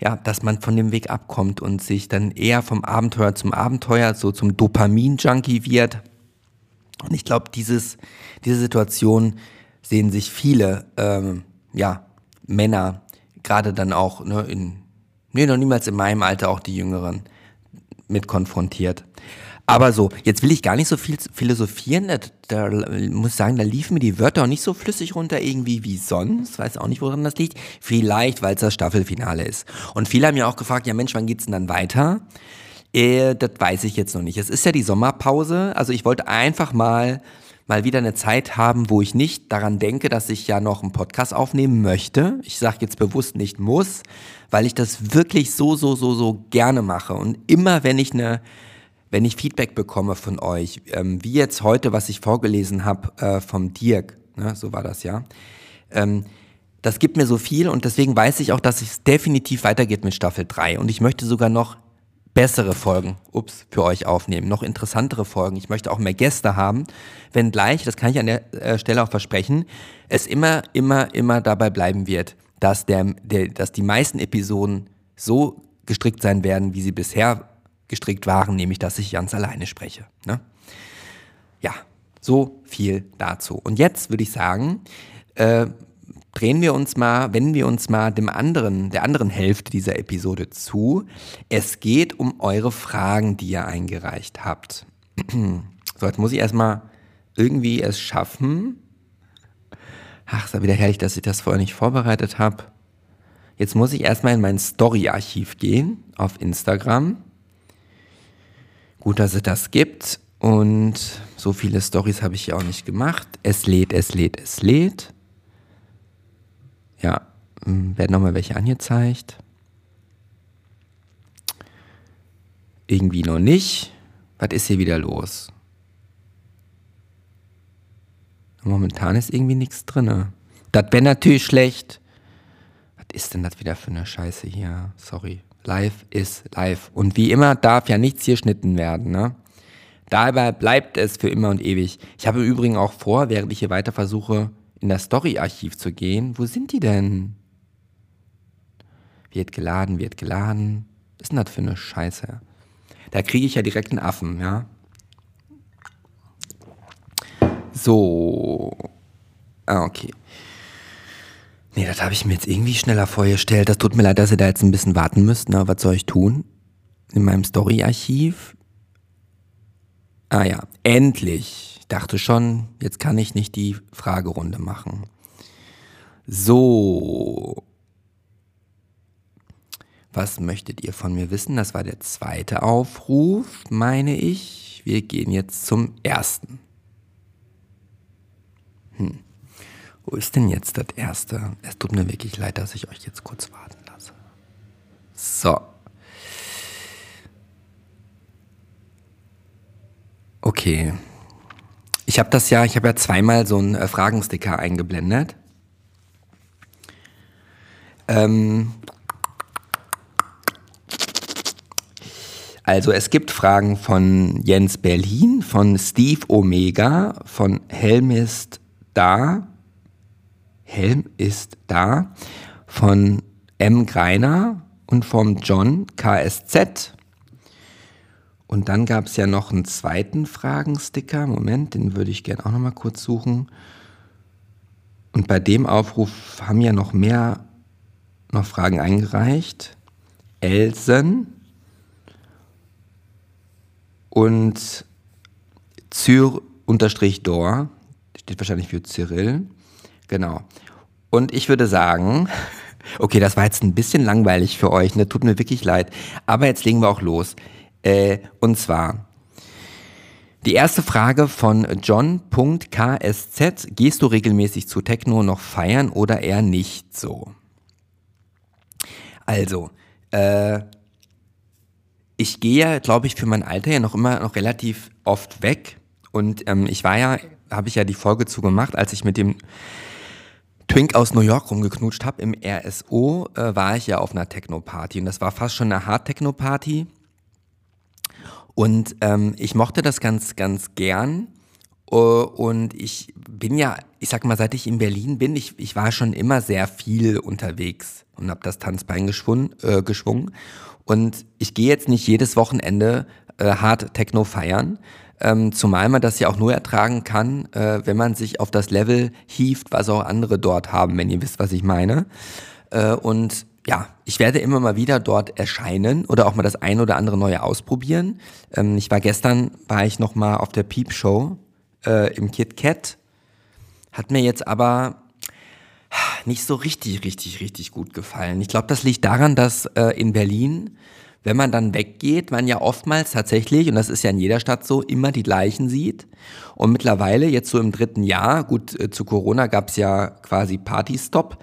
ja, dass man von dem Weg abkommt und sich dann eher vom Abenteuer zum Abenteuer, so zum Dopamin-Junkie wird. Und ich glaube, diese Situation sehen sich viele, ähm, ja, Männer, gerade dann auch, ne, in, nee, noch niemals in meinem Alter, auch die Jüngeren, mit konfrontiert. Aber so, jetzt will ich gar nicht so viel philosophieren. Da, da muss sagen, da liefen mir die Wörter auch nicht so flüssig runter irgendwie wie sonst. Weiß auch nicht, woran das liegt. Vielleicht, weil es das Staffelfinale ist. Und viele haben ja auch gefragt, ja Mensch, wann geht's denn dann weiter? Äh, das weiß ich jetzt noch nicht. Es ist ja die Sommerpause. Also ich wollte einfach mal mal wieder eine Zeit haben, wo ich nicht daran denke, dass ich ja noch einen Podcast aufnehmen möchte. Ich sage jetzt bewusst nicht muss, weil ich das wirklich so, so, so, so gerne mache. Und immer wenn ich eine wenn ich Feedback bekomme von euch, ähm, wie jetzt heute, was ich vorgelesen habe äh, vom Dirk, ne, so war das ja, ähm, das gibt mir so viel und deswegen weiß ich auch, dass es definitiv weitergeht mit Staffel 3 und ich möchte sogar noch bessere Folgen, ups, für euch aufnehmen, noch interessantere Folgen. Ich möchte auch mehr Gäste haben, wenn gleich, das kann ich an der äh, Stelle auch versprechen, es immer, immer, immer dabei bleiben wird, dass, der, der, dass die meisten Episoden so gestrickt sein werden, wie sie bisher gestrickt waren, nämlich dass ich ganz alleine spreche. Ne? Ja, so viel dazu. Und jetzt würde ich sagen, äh, drehen wir uns mal, wenden wir uns mal dem anderen, der anderen Hälfte dieser Episode zu. Es geht um eure Fragen, die ihr eingereicht habt. so, jetzt muss ich erstmal irgendwie es schaffen. Ach, ist ja wieder herrlich, dass ich das vorher nicht vorbereitet habe. Jetzt muss ich erstmal in mein Story-Archiv gehen auf Instagram. Gut, dass es das gibt. Und so viele Stories habe ich ja auch nicht gemacht. Es lädt, es lädt, es lädt. Ja, hm, werden nochmal welche angezeigt. Irgendwie noch nicht. Was ist hier wieder los? Momentan ist irgendwie nichts drin. Das wäre natürlich schlecht. Was ist denn das wieder für eine Scheiße hier? Sorry. Live ist live. Und wie immer darf ja nichts hier geschnitten werden, ne? Dabei bleibt es für immer und ewig. Ich habe im Übrigen auch vor, während ich hier weiter versuche, in das Story-Archiv zu gehen. Wo sind die denn? Wird geladen, wird geladen. Was ist denn das für eine Scheiße? Da kriege ich ja direkt einen Affen, ja? So. Ah, okay. Nee, das habe ich mir jetzt irgendwie schneller vorgestellt. Das tut mir leid, dass ihr da jetzt ein bisschen warten müsst. Na, was soll ich tun? In meinem Story-Archiv. Ah ja, endlich. Ich dachte schon, jetzt kann ich nicht die Fragerunde machen. So. Was möchtet ihr von mir wissen? Das war der zweite Aufruf, meine ich. Wir gehen jetzt zum ersten. Hm. Wo ist denn jetzt das erste? Es tut mir wirklich leid, dass ich euch jetzt kurz warten lasse. So. Okay. Ich habe das ja, ich habe ja zweimal so einen äh, Fragensticker eingeblendet. Ähm, also es gibt Fragen von Jens Berlin, von Steve Omega, von Helm ist da, Helm ist da, von M. Greiner und vom John KSZ. Und dann gab es ja noch einen zweiten Fragensticker. Moment, den würde ich gerne auch noch mal kurz suchen. Und bei dem Aufruf haben ja noch mehr noch Fragen eingereicht. Elsen und Cyr-Dor, steht wahrscheinlich für Cyril. Genau. Und ich würde sagen, okay, das war jetzt ein bisschen langweilig für euch, ne? tut mir wirklich leid. Aber jetzt legen wir auch los. Äh, und zwar, die erste Frage von John.ksz. Gehst du regelmäßig zu Techno noch feiern oder eher nicht so? Also, äh, ich gehe, glaube ich, für mein Alter ja noch immer noch relativ oft weg. Und ähm, ich war ja, habe ich ja die Folge zugemacht, als ich mit dem Twink aus New York rumgeknutscht habe. Im RSO äh, war ich ja auf einer Techno-Party. Und das war fast schon eine Hard-Techno-Party. Und ähm, ich mochte das ganz, ganz gern. Uh, und ich bin ja, ich sag mal, seit ich in Berlin bin, ich, ich war schon immer sehr viel unterwegs und habe das Tanzbein geschwungen, äh, geschwungen. Und ich gehe jetzt nicht jedes Wochenende äh, hart Techno feiern, ähm, zumal man das ja auch nur ertragen kann, äh, wenn man sich auf das Level hieft, was auch andere dort haben, wenn ihr wisst, was ich meine. Äh, und ja, ich werde immer mal wieder dort erscheinen oder auch mal das ein oder andere neue ausprobieren. Ähm, ich war gestern, war ich noch mal auf der Peep Show äh, im Kit Kat. Hat mir jetzt aber nicht so richtig, richtig, richtig gut gefallen. Ich glaube, das liegt daran, dass äh, in Berlin, wenn man dann weggeht, man ja oftmals tatsächlich, und das ist ja in jeder Stadt so, immer die gleichen sieht. Und mittlerweile, jetzt so im dritten Jahr, gut, äh, zu Corona gab es ja quasi Partystop,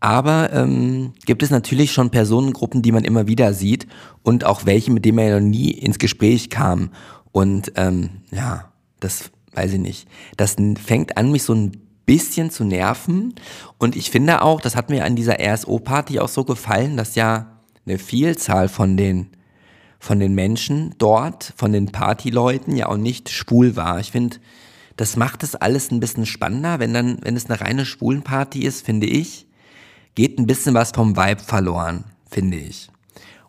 aber ähm, gibt es natürlich schon Personengruppen, die man immer wieder sieht und auch welche, mit denen man ja noch nie ins Gespräch kam. Und ähm, ja, das weiß ich nicht. Das fängt an, mich so ein bisschen zu nerven. Und ich finde auch, das hat mir an dieser RSO-Party auch so gefallen, dass ja eine Vielzahl von den, von den Menschen dort, von den Partyleuten ja auch nicht schwul war. Ich finde, das macht es alles ein bisschen spannender, wenn dann, wenn es eine reine Schwulenparty ist, finde ich geht ein bisschen was vom Vibe verloren, finde ich.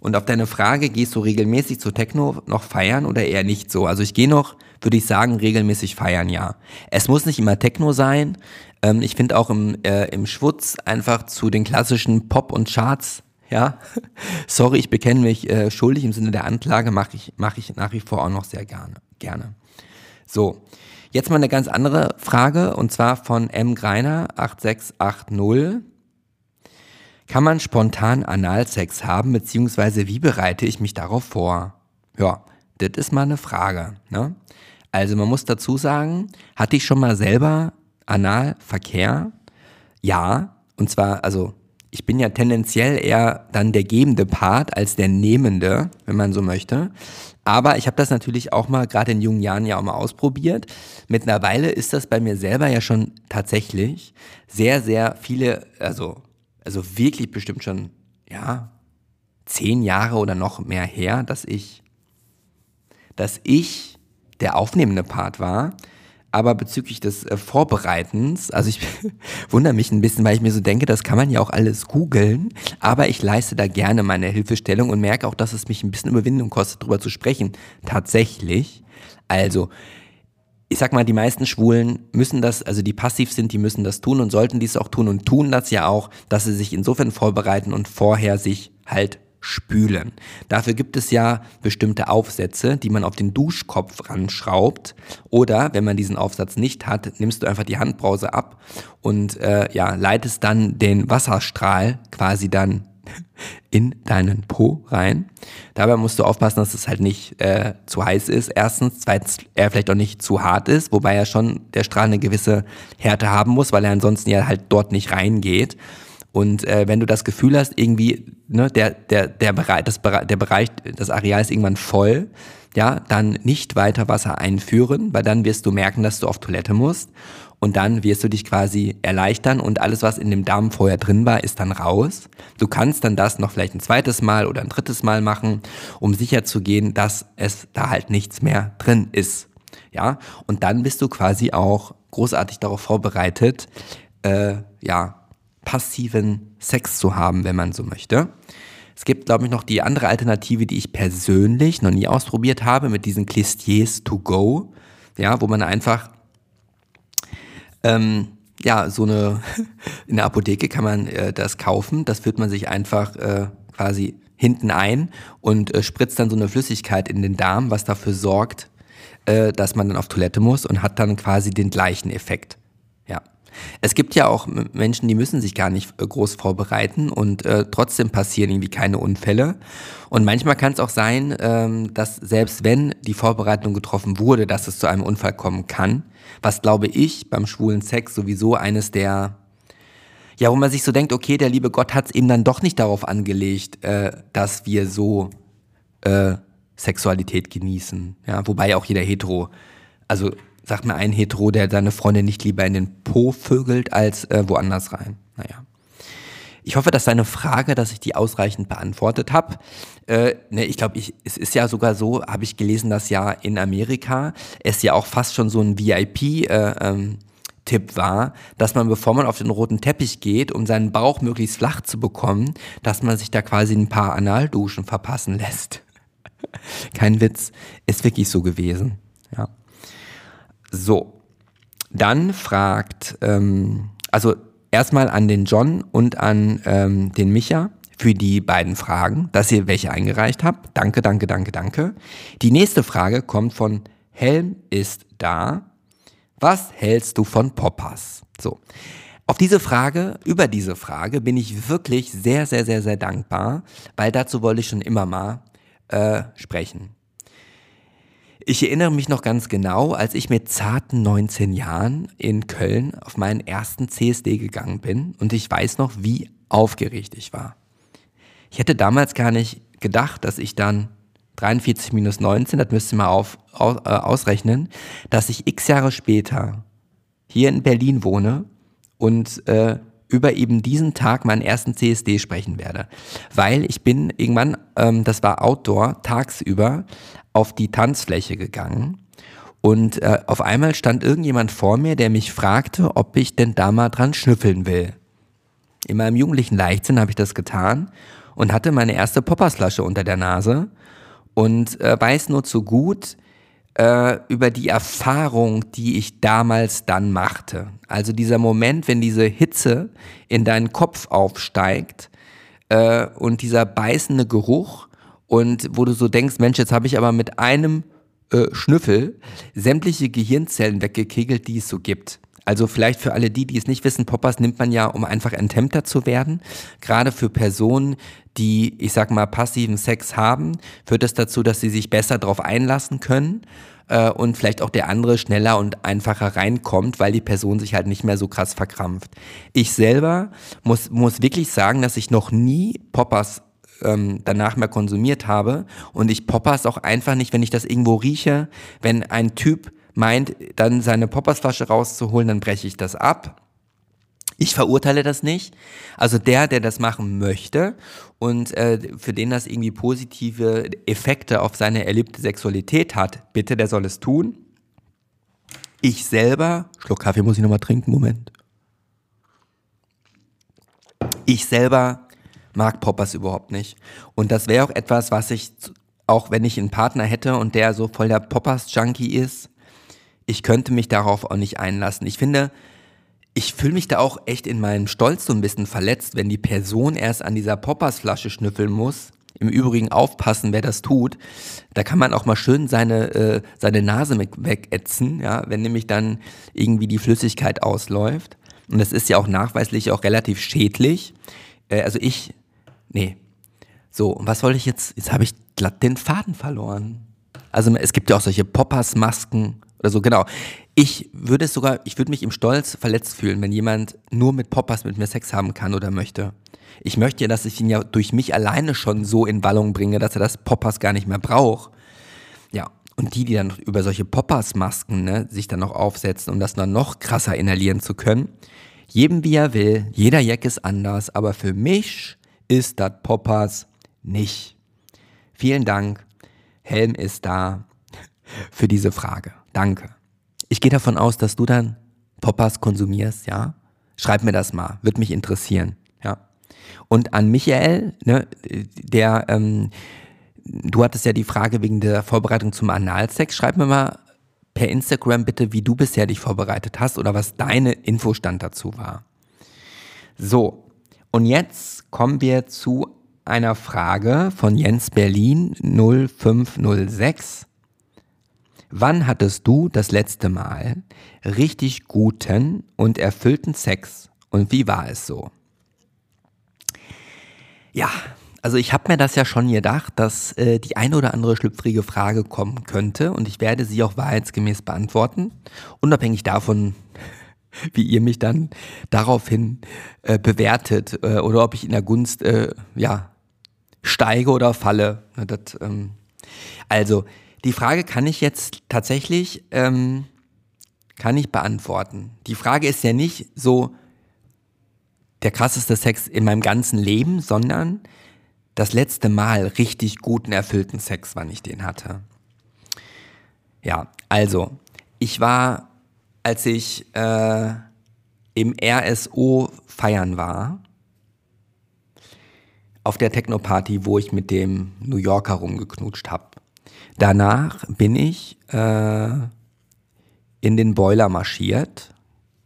Und auf deine Frage, gehst du regelmäßig zu Techno noch feiern oder eher nicht so? Also ich gehe noch, würde ich sagen, regelmäßig feiern, ja. Es muss nicht immer Techno sein. Ähm, ich finde auch im, äh, im Schwutz einfach zu den klassischen Pop und Charts, ja. Sorry, ich bekenne mich äh, schuldig im Sinne der Anklage, mache ich, mach ich nach wie vor auch noch sehr gerne. gerne. So, jetzt mal eine ganz andere Frage und zwar von M. Greiner 8680. Kann man spontan Analsex haben, beziehungsweise wie bereite ich mich darauf vor? Ja, das ist mal eine Frage. Ne? Also man muss dazu sagen, hatte ich schon mal selber Analverkehr? Ja, und zwar, also ich bin ja tendenziell eher dann der gebende Part als der nehmende, wenn man so möchte. Aber ich habe das natürlich auch mal gerade in jungen Jahren ja auch mal ausprobiert. Mittlerweile ist das bei mir selber ja schon tatsächlich sehr, sehr viele, also also wirklich bestimmt schon, ja, zehn Jahre oder noch mehr her, dass ich, dass ich der aufnehmende Part war. Aber bezüglich des äh, Vorbereitens, also ich wundere mich ein bisschen, weil ich mir so denke, das kann man ja auch alles googeln, aber ich leiste da gerne meine Hilfestellung und merke auch, dass es mich ein bisschen Überwindung kostet, darüber zu sprechen. Tatsächlich. Also, ich sag mal, die meisten Schwulen müssen das, also die passiv sind, die müssen das tun und sollten dies auch tun und tun das ja auch, dass sie sich insofern vorbereiten und vorher sich halt spülen. Dafür gibt es ja bestimmte Aufsätze, die man auf den Duschkopf ranschraubt. Oder wenn man diesen Aufsatz nicht hat, nimmst du einfach die Handbrause ab und äh, ja, leitest dann den Wasserstrahl quasi dann in deinen Po rein. Dabei musst du aufpassen, dass es halt nicht äh, zu heiß ist. Erstens, zweitens, er vielleicht auch nicht zu hart ist, wobei er schon der Strahl eine gewisse Härte haben muss, weil er ansonsten ja halt dort nicht reingeht. Und äh, wenn du das Gefühl hast, irgendwie, ne, der, der, der Bereich, das, der Bereich, das Areal ist irgendwann voll, ja, dann nicht weiter Wasser einführen, weil dann wirst du merken, dass du auf Toilette musst und dann wirst du dich quasi erleichtern und alles, was in dem Darm vorher drin war, ist dann raus. Du kannst dann das noch vielleicht ein zweites Mal oder ein drittes Mal machen, um sicher zu gehen, dass es da halt nichts mehr drin ist. Ja, und dann bist du quasi auch großartig darauf vorbereitet, äh, ja, passiven Sex zu haben, wenn man so möchte. Es gibt, glaube ich, noch die andere Alternative, die ich persönlich noch nie ausprobiert habe, mit diesen Clistiers to go, ja, wo man einfach, ähm, ja, so eine, in der Apotheke kann man äh, das kaufen, das führt man sich einfach äh, quasi hinten ein und äh, spritzt dann so eine Flüssigkeit in den Darm, was dafür sorgt, äh, dass man dann auf Toilette muss und hat dann quasi den gleichen Effekt. Es gibt ja auch Menschen, die müssen sich gar nicht äh, groß vorbereiten und äh, trotzdem passieren irgendwie keine Unfälle. Und manchmal kann es auch sein, ähm, dass selbst wenn die Vorbereitung getroffen wurde, dass es zu einem Unfall kommen kann. Was glaube ich beim schwulen Sex sowieso eines der ja, wo man sich so denkt, okay, der liebe Gott hat es eben dann doch nicht darauf angelegt, äh, dass wir so äh, Sexualität genießen. Ja, wobei auch jeder Hetero, also Sagt mir ein Hetero, der seine Freundin nicht lieber in den Po vögelt als äh, woanders rein. Naja. Ich hoffe, dass deine Frage, dass ich die ausreichend beantwortet habe. Äh, ne, ich glaube, es ist ja sogar so, habe ich gelesen, dass ja in Amerika es ja auch fast schon so ein VIP äh, ähm, Tipp war, dass man, bevor man auf den roten Teppich geht, um seinen Bauch möglichst flach zu bekommen, dass man sich da quasi ein paar Analduschen verpassen lässt. Kein Witz, ist wirklich so gewesen. Ja. So, dann fragt, ähm, also erstmal an den John und an ähm, den Micha für die beiden Fragen, dass ihr welche eingereicht habt. Danke, danke, danke, danke. Die nächste Frage kommt von Helm ist da. Was hältst du von Poppers? So. Auf diese Frage, über diese Frage bin ich wirklich sehr, sehr, sehr, sehr dankbar, weil dazu wollte ich schon immer mal äh, sprechen. Ich erinnere mich noch ganz genau, als ich mit zarten 19 Jahren in Köln auf meinen ersten CSD gegangen bin und ich weiß noch, wie aufgeregt ich war. Ich hätte damals gar nicht gedacht, dass ich dann 43 minus 19, das müsst ihr mal auf, aus, äh, ausrechnen, dass ich x Jahre später hier in Berlin wohne und äh, über eben diesen Tag meinen ersten CSD sprechen werde. Weil ich bin irgendwann, ähm, das war Outdoor, tagsüber auf die Tanzfläche gegangen und äh, auf einmal stand irgendjemand vor mir, der mich fragte, ob ich denn da mal dran schnüffeln will. In meinem jugendlichen Leichtsinn habe ich das getan und hatte meine erste Poppersflasche unter der Nase und äh, weiß nur zu gut äh, über die Erfahrung, die ich damals dann machte. Also dieser Moment, wenn diese Hitze in deinen Kopf aufsteigt äh, und dieser beißende Geruch und wo du so denkst, Mensch, jetzt habe ich aber mit einem äh, Schnüffel sämtliche Gehirnzellen weggekegelt, die es so gibt. Also vielleicht für alle die, die es nicht wissen, Poppers nimmt man ja, um einfach enthemmter zu werden. Gerade für Personen, die, ich sag mal, passiven Sex haben, führt das dazu, dass sie sich besser darauf einlassen können äh, und vielleicht auch der andere schneller und einfacher reinkommt, weil die Person sich halt nicht mehr so krass verkrampft. Ich selber muss, muss wirklich sagen, dass ich noch nie Poppers ähm, danach mehr konsumiert habe. Und ich Poppers auch einfach nicht, wenn ich das irgendwo rieche. Wenn ein Typ meint, dann seine Poppersflasche rauszuholen, dann breche ich das ab. Ich verurteile das nicht. Also der, der das machen möchte und äh, für den das irgendwie positive Effekte auf seine erlebte Sexualität hat, bitte, der soll es tun. Ich selber, Schluck Kaffee muss ich nochmal trinken, Moment. Ich selber mag Poppers überhaupt nicht. Und das wäre auch etwas, was ich, auch wenn ich einen Partner hätte und der so voll der Poppers-Junkie ist, ich könnte mich darauf auch nicht einlassen. Ich finde, ich fühle mich da auch echt in meinem Stolz so ein bisschen verletzt, wenn die Person erst an dieser Poppersflasche schnüffeln muss. Im Übrigen aufpassen, wer das tut. Da kann man auch mal schön seine, äh, seine Nase wegätzen, ja, wenn nämlich dann irgendwie die Flüssigkeit ausläuft. Und das ist ja auch nachweislich auch relativ schädlich. Äh, also ich, nee. So, und was wollte ich jetzt? Jetzt habe ich glatt den Faden verloren. Also es gibt ja auch solche Poppers-Masken oder so, genau. Ich würde es sogar, ich würde mich im Stolz verletzt fühlen, wenn jemand nur mit Poppers mit mir Sex haben kann oder möchte. Ich möchte ja, dass ich ihn ja durch mich alleine schon so in Wallung bringe, dass er das Poppers gar nicht mehr braucht. Ja, und die, die dann über solche Poppers-Masken ne, sich dann noch aufsetzen, um das dann noch krasser inhalieren zu können. Jedem wie er will, jeder Jack ist anders, aber für mich ist das Poppers nicht. Vielen Dank, Helm ist da für diese Frage. Danke. Ich gehe davon aus, dass du dann Poppers konsumierst, ja? Schreib mir das mal, würde mich interessieren, ja? Und an Michael, ne, der, ähm, du hattest ja die Frage wegen der Vorbereitung zum Analsex, schreib mir mal per Instagram bitte, wie du bisher dich vorbereitet hast oder was deine Infostand dazu war. So, und jetzt kommen wir zu einer Frage von Jens Berlin 0506. Wann hattest du das letzte Mal richtig guten und erfüllten Sex und wie war es so? Ja, also ich habe mir das ja schon gedacht, dass äh, die eine oder andere schlüpfrige Frage kommen könnte und ich werde sie auch wahrheitsgemäß beantworten, unabhängig davon, wie ihr mich dann daraufhin äh, bewertet äh, oder ob ich in der Gunst äh, ja steige oder falle. Das, ähm, also die Frage kann ich jetzt tatsächlich, ähm, kann ich beantworten. Die Frage ist ja nicht so der krasseste Sex in meinem ganzen Leben, sondern das letzte Mal richtig guten, erfüllten Sex, wann ich den hatte. Ja, also, ich war, als ich äh, im RSO feiern war, auf der Techno-Party, wo ich mit dem New Yorker rumgeknutscht habe. Danach bin ich äh, in den Boiler marschiert.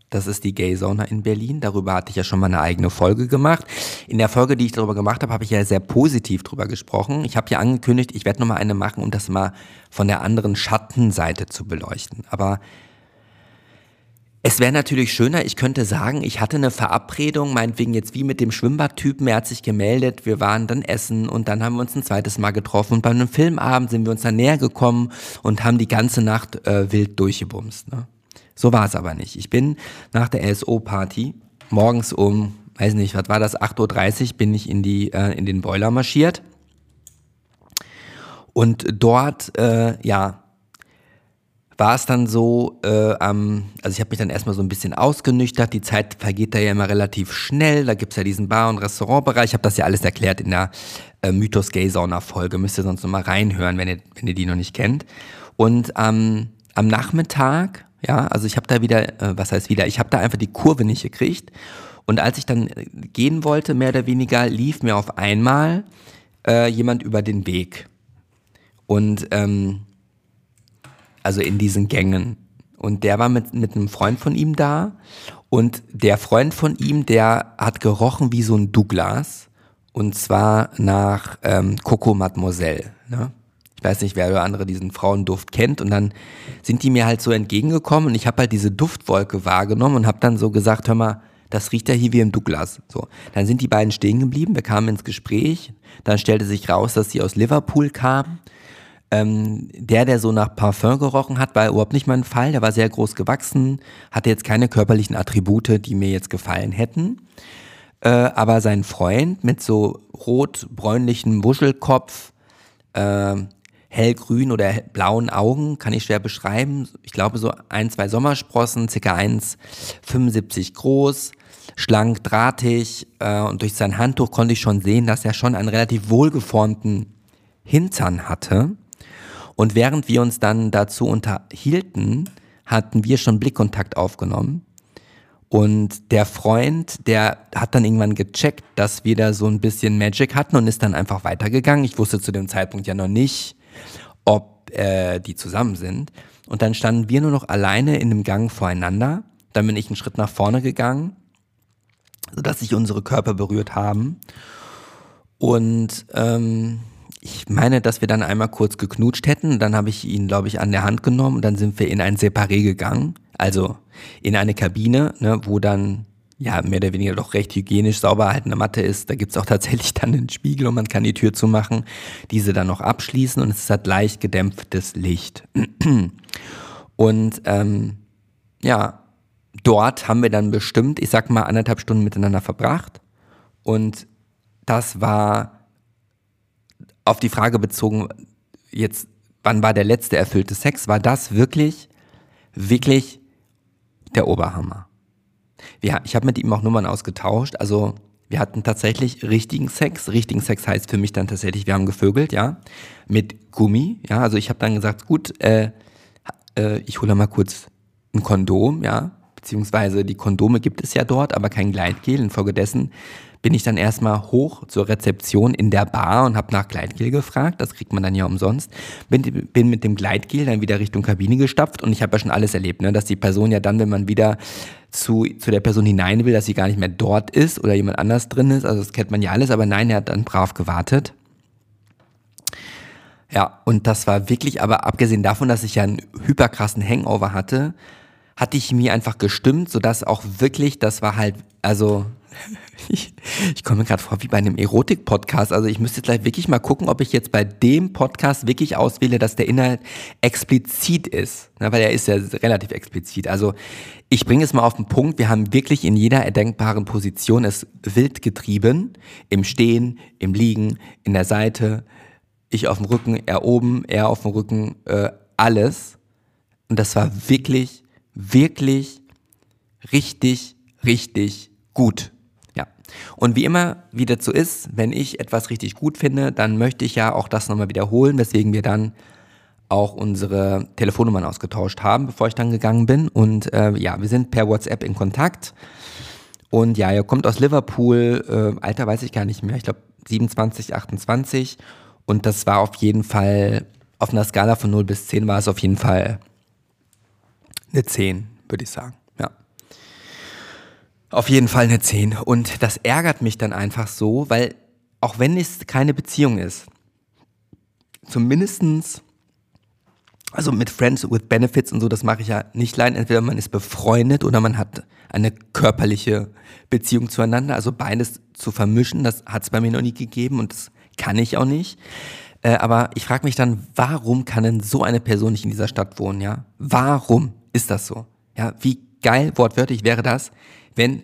Das ist die Gay Sauna in Berlin. Darüber hatte ich ja schon mal eine eigene Folge gemacht. In der Folge, die ich darüber gemacht habe, habe ich ja sehr positiv drüber gesprochen. Ich habe ja angekündigt, ich werde nochmal eine machen, um das mal von der anderen Schattenseite zu beleuchten. Aber es wäre natürlich schöner, ich könnte sagen, ich hatte eine Verabredung, meinetwegen jetzt wie mit dem Schwimmbadtypen, er hat sich gemeldet, wir waren dann essen und dann haben wir uns ein zweites Mal getroffen und bei einem Filmabend sind wir uns dann näher gekommen und haben die ganze Nacht äh, wild durchgebumst. Ne? So war es aber nicht. Ich bin nach der LSO-Party morgens um, weiß nicht, was war das, 8.30 Uhr bin ich in, die, äh, in den Boiler marschiert und dort, äh, ja, war es dann so, äh, ähm, also ich habe mich dann erstmal so ein bisschen ausgenüchtert, die Zeit vergeht da ja immer relativ schnell, da gibt's ja diesen Bar- und Restaurantbereich, ich habe das ja alles erklärt in der äh, Mythos Gay Sauna Folge, müsst ihr sonst nochmal reinhören, wenn ihr, wenn ihr die noch nicht kennt. Und ähm, am Nachmittag, ja, also ich habe da wieder, äh, was heißt wieder, ich habe da einfach die Kurve nicht gekriegt. Und als ich dann äh, gehen wollte, mehr oder weniger, lief mir auf einmal äh, jemand über den Weg. Und ähm, also in diesen Gängen. Und der war mit, mit einem Freund von ihm da. Und der Freund von ihm, der hat gerochen wie so ein Douglas. Und zwar nach ähm, Coco Mademoiselle. Ne? Ich weiß nicht, wer oder andere diesen Frauenduft kennt. Und dann sind die mir halt so entgegengekommen. Und ich habe halt diese Duftwolke wahrgenommen und habe dann so gesagt, hör mal, das riecht ja hier wie im Douglas. So, dann sind die beiden stehen geblieben. Wir kamen ins Gespräch. Dann stellte sich raus, dass sie aus Liverpool kamen ähm, der, der so nach Parfum gerochen hat, war überhaupt nicht mein Fall. Der war sehr groß gewachsen, hatte jetzt keine körperlichen Attribute, die mir jetzt gefallen hätten. Äh, aber sein Freund mit so rot-bräunlichem Wuschelkopf, äh, hellgrün oder blauen Augen, kann ich schwer beschreiben. Ich glaube so ein, zwei Sommersprossen, ca. 1,75 groß, schlank, drahtig äh, und durch sein Handtuch konnte ich schon sehen, dass er schon einen relativ wohlgeformten Hintern hatte. Und während wir uns dann dazu unterhielten, hatten wir schon Blickkontakt aufgenommen. Und der Freund, der hat dann irgendwann gecheckt, dass wir da so ein bisschen Magic hatten und ist dann einfach weitergegangen. Ich wusste zu dem Zeitpunkt ja noch nicht, ob äh, die zusammen sind. und dann standen wir nur noch alleine in dem Gang voreinander. Dann bin ich einen Schritt nach vorne gegangen, sodass sich unsere Körper berührt haben. Und ähm, ich meine, dass wir dann einmal kurz geknutscht hätten. Dann habe ich ihn, glaube ich, an der Hand genommen dann sind wir in ein Separé gegangen. Also in eine Kabine, ne, wo dann ja mehr oder weniger doch recht hygienisch sauber halt eine Matte ist. Da gibt's auch tatsächlich dann einen Spiegel und man kann die Tür zumachen, diese dann noch abschließen und es hat leicht gedämpftes Licht. Und ähm, ja, dort haben wir dann bestimmt, ich sag mal, anderthalb Stunden miteinander verbracht. Und das war auf die Frage bezogen, jetzt, wann war der letzte erfüllte Sex, war das wirklich, wirklich der Oberhammer. Wir, ich habe mit ihm auch Nummern ausgetauscht, also wir hatten tatsächlich richtigen Sex. Richtigen Sex heißt für mich dann tatsächlich, wir haben gevögelt, ja, mit Gummi, ja. Also ich habe dann gesagt, gut, äh, äh, ich hole mal kurz ein Kondom, ja, beziehungsweise die Kondome gibt es ja dort, aber kein Gleitgel. Infolgedessen bin ich dann erstmal hoch zur Rezeption in der Bar und habe nach Gleitgel gefragt. Das kriegt man dann ja umsonst. Bin, bin mit dem Gleitgel dann wieder Richtung Kabine gestapft und ich habe ja schon alles erlebt, ne? dass die Person ja dann, wenn man wieder zu, zu der Person hinein will, dass sie gar nicht mehr dort ist oder jemand anders drin ist. Also das kennt man ja alles, aber nein, er hat dann brav gewartet. Ja, und das war wirklich, aber abgesehen davon, dass ich ja einen hyperkrassen Hangover hatte, hatte ich mir einfach gestimmt, sodass auch wirklich, das war halt, also ich, ich komme mir gerade vor wie bei einem Erotik-Podcast. Also ich müsste gleich wirklich mal gucken, ob ich jetzt bei dem Podcast wirklich auswähle, dass der Inhalt explizit ist. Na, weil er ist ja relativ explizit. Also ich bringe es mal auf den Punkt. Wir haben wirklich in jeder erdenkbaren Position es wild getrieben. Im Stehen, im Liegen, in der Seite. Ich auf dem Rücken, er oben, er auf dem Rücken, äh, alles. Und das war wirklich, wirklich, richtig, richtig gut. Und wie immer, wie so ist, wenn ich etwas richtig gut finde, dann möchte ich ja auch das nochmal wiederholen, weswegen wir dann auch unsere Telefonnummern ausgetauscht haben, bevor ich dann gegangen bin. Und äh, ja, wir sind per WhatsApp in Kontakt. Und ja, er kommt aus Liverpool, äh, Alter weiß ich gar nicht mehr, ich glaube 27, 28. Und das war auf jeden Fall, auf einer Skala von 0 bis 10 war es auf jeden Fall eine 10, würde ich sagen. Auf jeden Fall eine 10. Und das ärgert mich dann einfach so, weil auch wenn es keine Beziehung ist, zumindestens also mit Friends with Benefits und so, das mache ich ja nicht leiden. Entweder man ist befreundet oder man hat eine körperliche Beziehung zueinander. Also beides zu vermischen, das hat es bei mir noch nie gegeben und das kann ich auch nicht. Äh, aber ich frage mich dann, warum kann denn so eine Person nicht in dieser Stadt wohnen, ja? Warum ist das so? Ja, wie geil wortwörtlich wäre das, wenn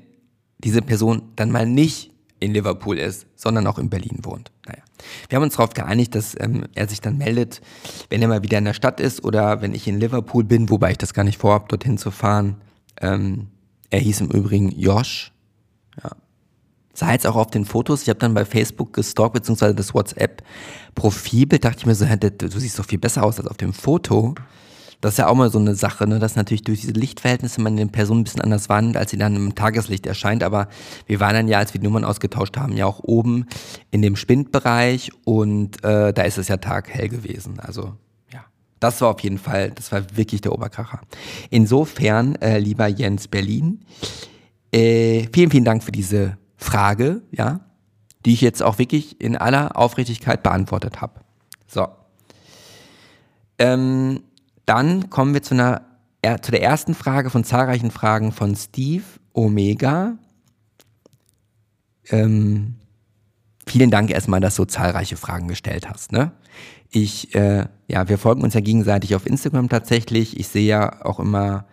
diese Person dann mal nicht in Liverpool ist, sondern auch in Berlin wohnt. Naja. Wir haben uns darauf geeinigt, dass ähm, er sich dann meldet, wenn er mal wieder in der Stadt ist oder wenn ich in Liverpool bin, wobei ich das gar nicht vorhabe, dorthin zu fahren. Ähm, er hieß im Übrigen Josh. Ja. Sah jetzt auch auf den Fotos. Ich habe dann bei Facebook gestalkt, beziehungsweise das WhatsApp-Profilbild, dachte ich mir so, du siehst doch viel besser aus als auf dem Foto. Das ist ja auch mal so eine Sache, ne? dass natürlich durch diese Lichtverhältnisse man den Personen ein bisschen anders wahrnimmt, als sie dann im Tageslicht erscheint. Aber wir waren dann ja, als wir die Nummern ausgetauscht haben, ja auch oben in dem Spindbereich und äh, da ist es ja taghell gewesen. Also ja, das war auf jeden Fall, das war wirklich der Oberkracher. Insofern, äh, lieber Jens Berlin, äh, vielen, vielen Dank für diese Frage, ja, die ich jetzt auch wirklich in aller Aufrichtigkeit beantwortet habe. So. Ähm, dann kommen wir zu, einer, zu der ersten Frage von zahlreichen Fragen von Steve Omega. Ähm, vielen Dank erstmal, dass du zahlreiche Fragen gestellt hast. Ne? Ich, äh, ja, wir folgen uns ja gegenseitig auf Instagram tatsächlich. Ich sehe ja auch immer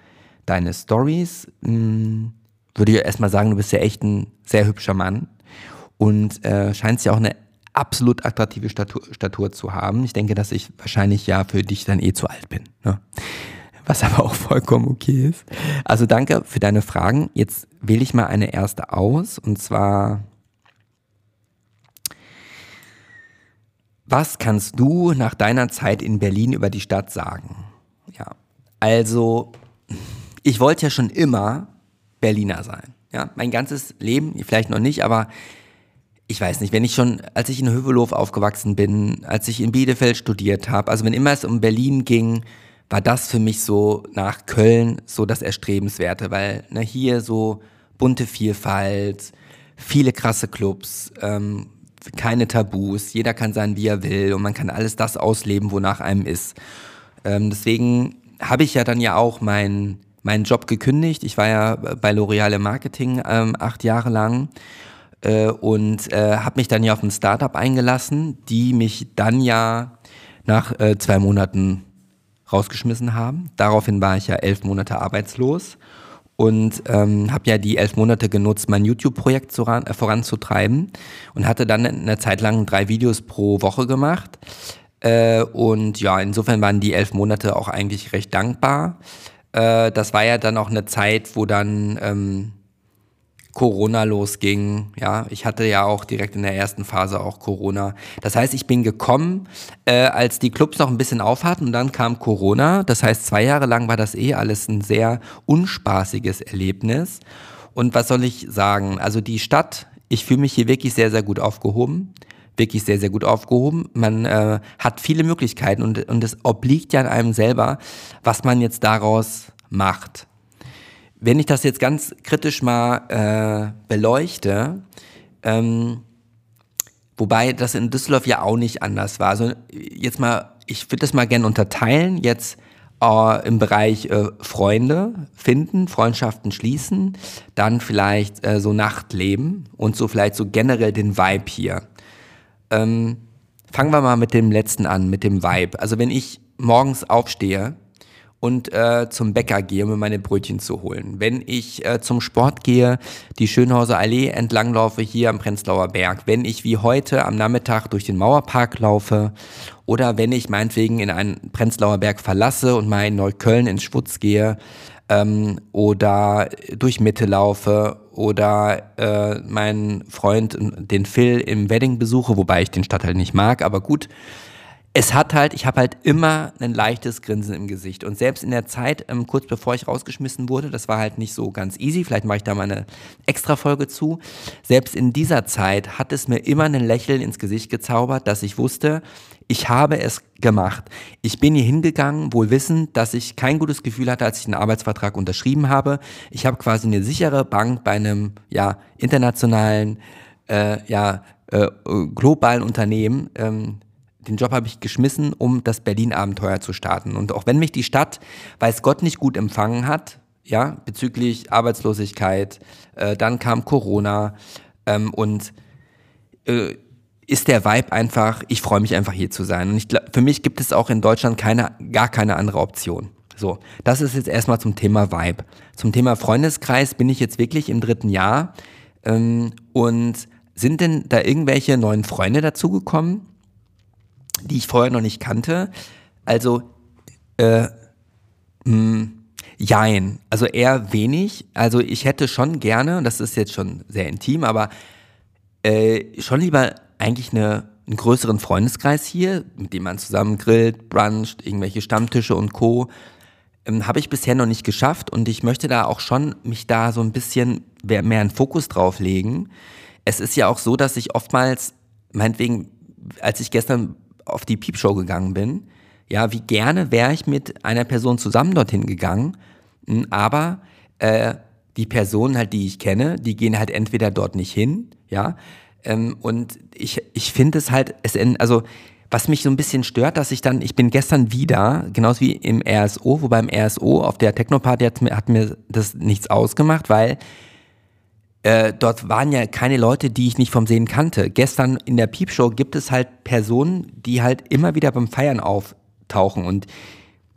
deine Stories. Hm, würde ich erstmal sagen, du bist ja echt ein sehr hübscher Mann und äh, scheinst ja auch eine absolut attraktive Statur, Statur zu haben. Ich denke, dass ich wahrscheinlich ja für dich dann eh zu alt bin. Ne? Was aber auch vollkommen okay ist. Also danke für deine Fragen. Jetzt wähle ich mal eine erste aus und zwar, was kannst du nach deiner Zeit in Berlin über die Stadt sagen? Ja, also ich wollte ja schon immer Berliner sein. Ja, mein ganzes Leben, vielleicht noch nicht, aber ich weiß nicht, wenn ich schon, als ich in Hövelhof aufgewachsen bin, als ich in Bielefeld studiert habe, also wenn immer es um Berlin ging, war das für mich so nach Köln so das Erstrebenswerte, weil ne, hier so bunte Vielfalt, viele krasse Clubs, ähm, keine Tabus, jeder kann sein, wie er will und man kann alles das ausleben, wonach einem ist. Ähm, deswegen habe ich ja dann ja auch meinen meinen Job gekündigt. Ich war ja bei L'Oreal im Marketing ähm, acht Jahre lang äh, und äh, habe mich dann ja auf ein Startup eingelassen, die mich dann ja nach äh, zwei Monaten rausgeschmissen haben. Daraufhin war ich ja elf Monate arbeitslos und ähm, habe ja die elf Monate genutzt, mein YouTube-Projekt äh, voranzutreiben und hatte dann eine Zeit lang drei Videos pro Woche gemacht. Äh, und ja, insofern waren die elf Monate auch eigentlich recht dankbar. Äh, das war ja dann auch eine Zeit, wo dann ähm, Corona losging. Ja, ich hatte ja auch direkt in der ersten Phase auch Corona. Das heißt, ich bin gekommen, äh, als die Clubs noch ein bisschen auf hatten und dann kam Corona. Das heißt, zwei Jahre lang war das eh alles ein sehr unspaßiges Erlebnis. Und was soll ich sagen? Also die Stadt, ich fühle mich hier wirklich sehr, sehr gut aufgehoben. Wirklich sehr, sehr gut aufgehoben. Man äh, hat viele Möglichkeiten und, und es obliegt ja an einem selber, was man jetzt daraus macht. Wenn ich das jetzt ganz kritisch mal äh, beleuchte, ähm, wobei das in Düsseldorf ja auch nicht anders war. Also jetzt mal, ich würde das mal gerne unterteilen. Jetzt äh, im Bereich äh, Freunde finden, Freundschaften schließen, dann vielleicht äh, so Nachtleben und so vielleicht so generell den Vibe hier. Ähm, fangen wir mal mit dem letzten an, mit dem Vibe. Also wenn ich morgens aufstehe, und äh, zum Bäcker gehe, um mir meine Brötchen zu holen. Wenn ich äh, zum Sport gehe, die Schönhauser Allee entlanglaufe hier am Prenzlauer Berg. Wenn ich wie heute am Nachmittag durch den Mauerpark laufe oder wenn ich meinetwegen in einen Prenzlauer Berg verlasse und mal in Neukölln ins Schwutz gehe ähm, oder durch Mitte laufe oder äh, meinen Freund, den Phil, im Wedding besuche, wobei ich den Stadtteil nicht mag, aber gut es hat halt, ich habe halt immer ein leichtes Grinsen im Gesicht. Und selbst in der Zeit, ähm, kurz bevor ich rausgeschmissen wurde, das war halt nicht so ganz easy, vielleicht mache ich da mal eine extra Folge zu. Selbst in dieser Zeit hat es mir immer ein Lächeln ins Gesicht gezaubert, dass ich wusste, ich habe es gemacht. Ich bin hier hingegangen, wohl wissend, dass ich kein gutes Gefühl hatte, als ich einen Arbeitsvertrag unterschrieben habe. Ich habe quasi eine sichere Bank bei einem ja, internationalen, äh, ja, äh, globalen Unternehmen. Ähm, den Job habe ich geschmissen, um das Berlin-Abenteuer zu starten. Und auch wenn mich die Stadt, weiß Gott, nicht gut empfangen hat, ja, bezüglich Arbeitslosigkeit, äh, dann kam Corona ähm, und äh, ist der Vibe einfach, ich freue mich einfach hier zu sein. Und ich, für mich gibt es auch in Deutschland keine, gar keine andere Option. So, das ist jetzt erstmal zum Thema Vibe. Zum Thema Freundeskreis bin ich jetzt wirklich im dritten Jahr. Ähm, und sind denn da irgendwelche neuen Freunde dazugekommen? Die ich vorher noch nicht kannte. Also, äh, mh, hm, jein. Also eher wenig. Also ich hätte schon gerne, und das ist jetzt schon sehr intim, aber äh, schon lieber eigentlich eine, einen größeren Freundeskreis hier, mit dem man zusammen grillt, bruncht, irgendwelche Stammtische und Co. Ähm, Habe ich bisher noch nicht geschafft und ich möchte da auch schon mich da so ein bisschen mehr einen Fokus drauf legen. Es ist ja auch so, dass ich oftmals, meinetwegen, als ich gestern auf die Piepshow gegangen bin, ja, wie gerne wäre ich mit einer Person zusammen dorthin gegangen, hm, aber äh, die Personen halt, die ich kenne, die gehen halt entweder dort nicht hin, ja, ähm, und ich, ich finde es halt, es, also was mich so ein bisschen stört, dass ich dann, ich bin gestern wieder, genauso wie im RSO, wobei im RSO auf der Technoparty hat hat mir das nichts ausgemacht, weil äh, dort waren ja keine Leute, die ich nicht vom Sehen kannte. Gestern in der Piepshow gibt es halt Personen, die halt immer wieder beim Feiern auftauchen und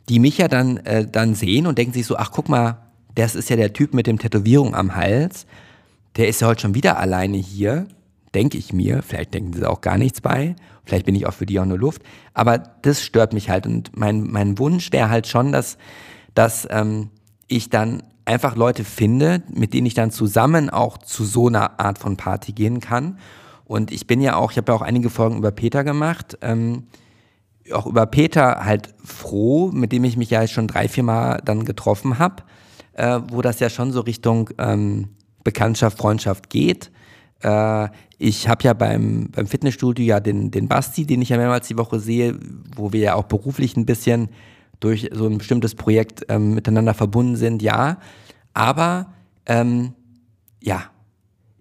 die mich ja dann, äh, dann sehen und denken sich so, ach guck mal, das ist ja der Typ mit dem Tätowierung am Hals. Der ist ja heute schon wieder alleine hier, denke ich mir. Vielleicht denken sie auch gar nichts bei. Vielleicht bin ich auch für die auch nur Luft. Aber das stört mich halt. Und mein, mein Wunsch wäre halt schon, dass, dass ähm, ich dann einfach Leute finde, mit denen ich dann zusammen auch zu so einer Art von Party gehen kann. Und ich bin ja auch, ich habe ja auch einige Folgen über Peter gemacht, ähm, auch über Peter halt froh, mit dem ich mich ja schon drei, vier Mal dann getroffen habe, äh, wo das ja schon so Richtung ähm, Bekanntschaft, Freundschaft geht. Äh, ich habe ja beim, beim Fitnessstudio ja den, den Basti, den ich ja mehrmals die Woche sehe, wo wir ja auch beruflich ein bisschen durch so ein bestimmtes Projekt ähm, miteinander verbunden sind, ja. Aber ähm, ja,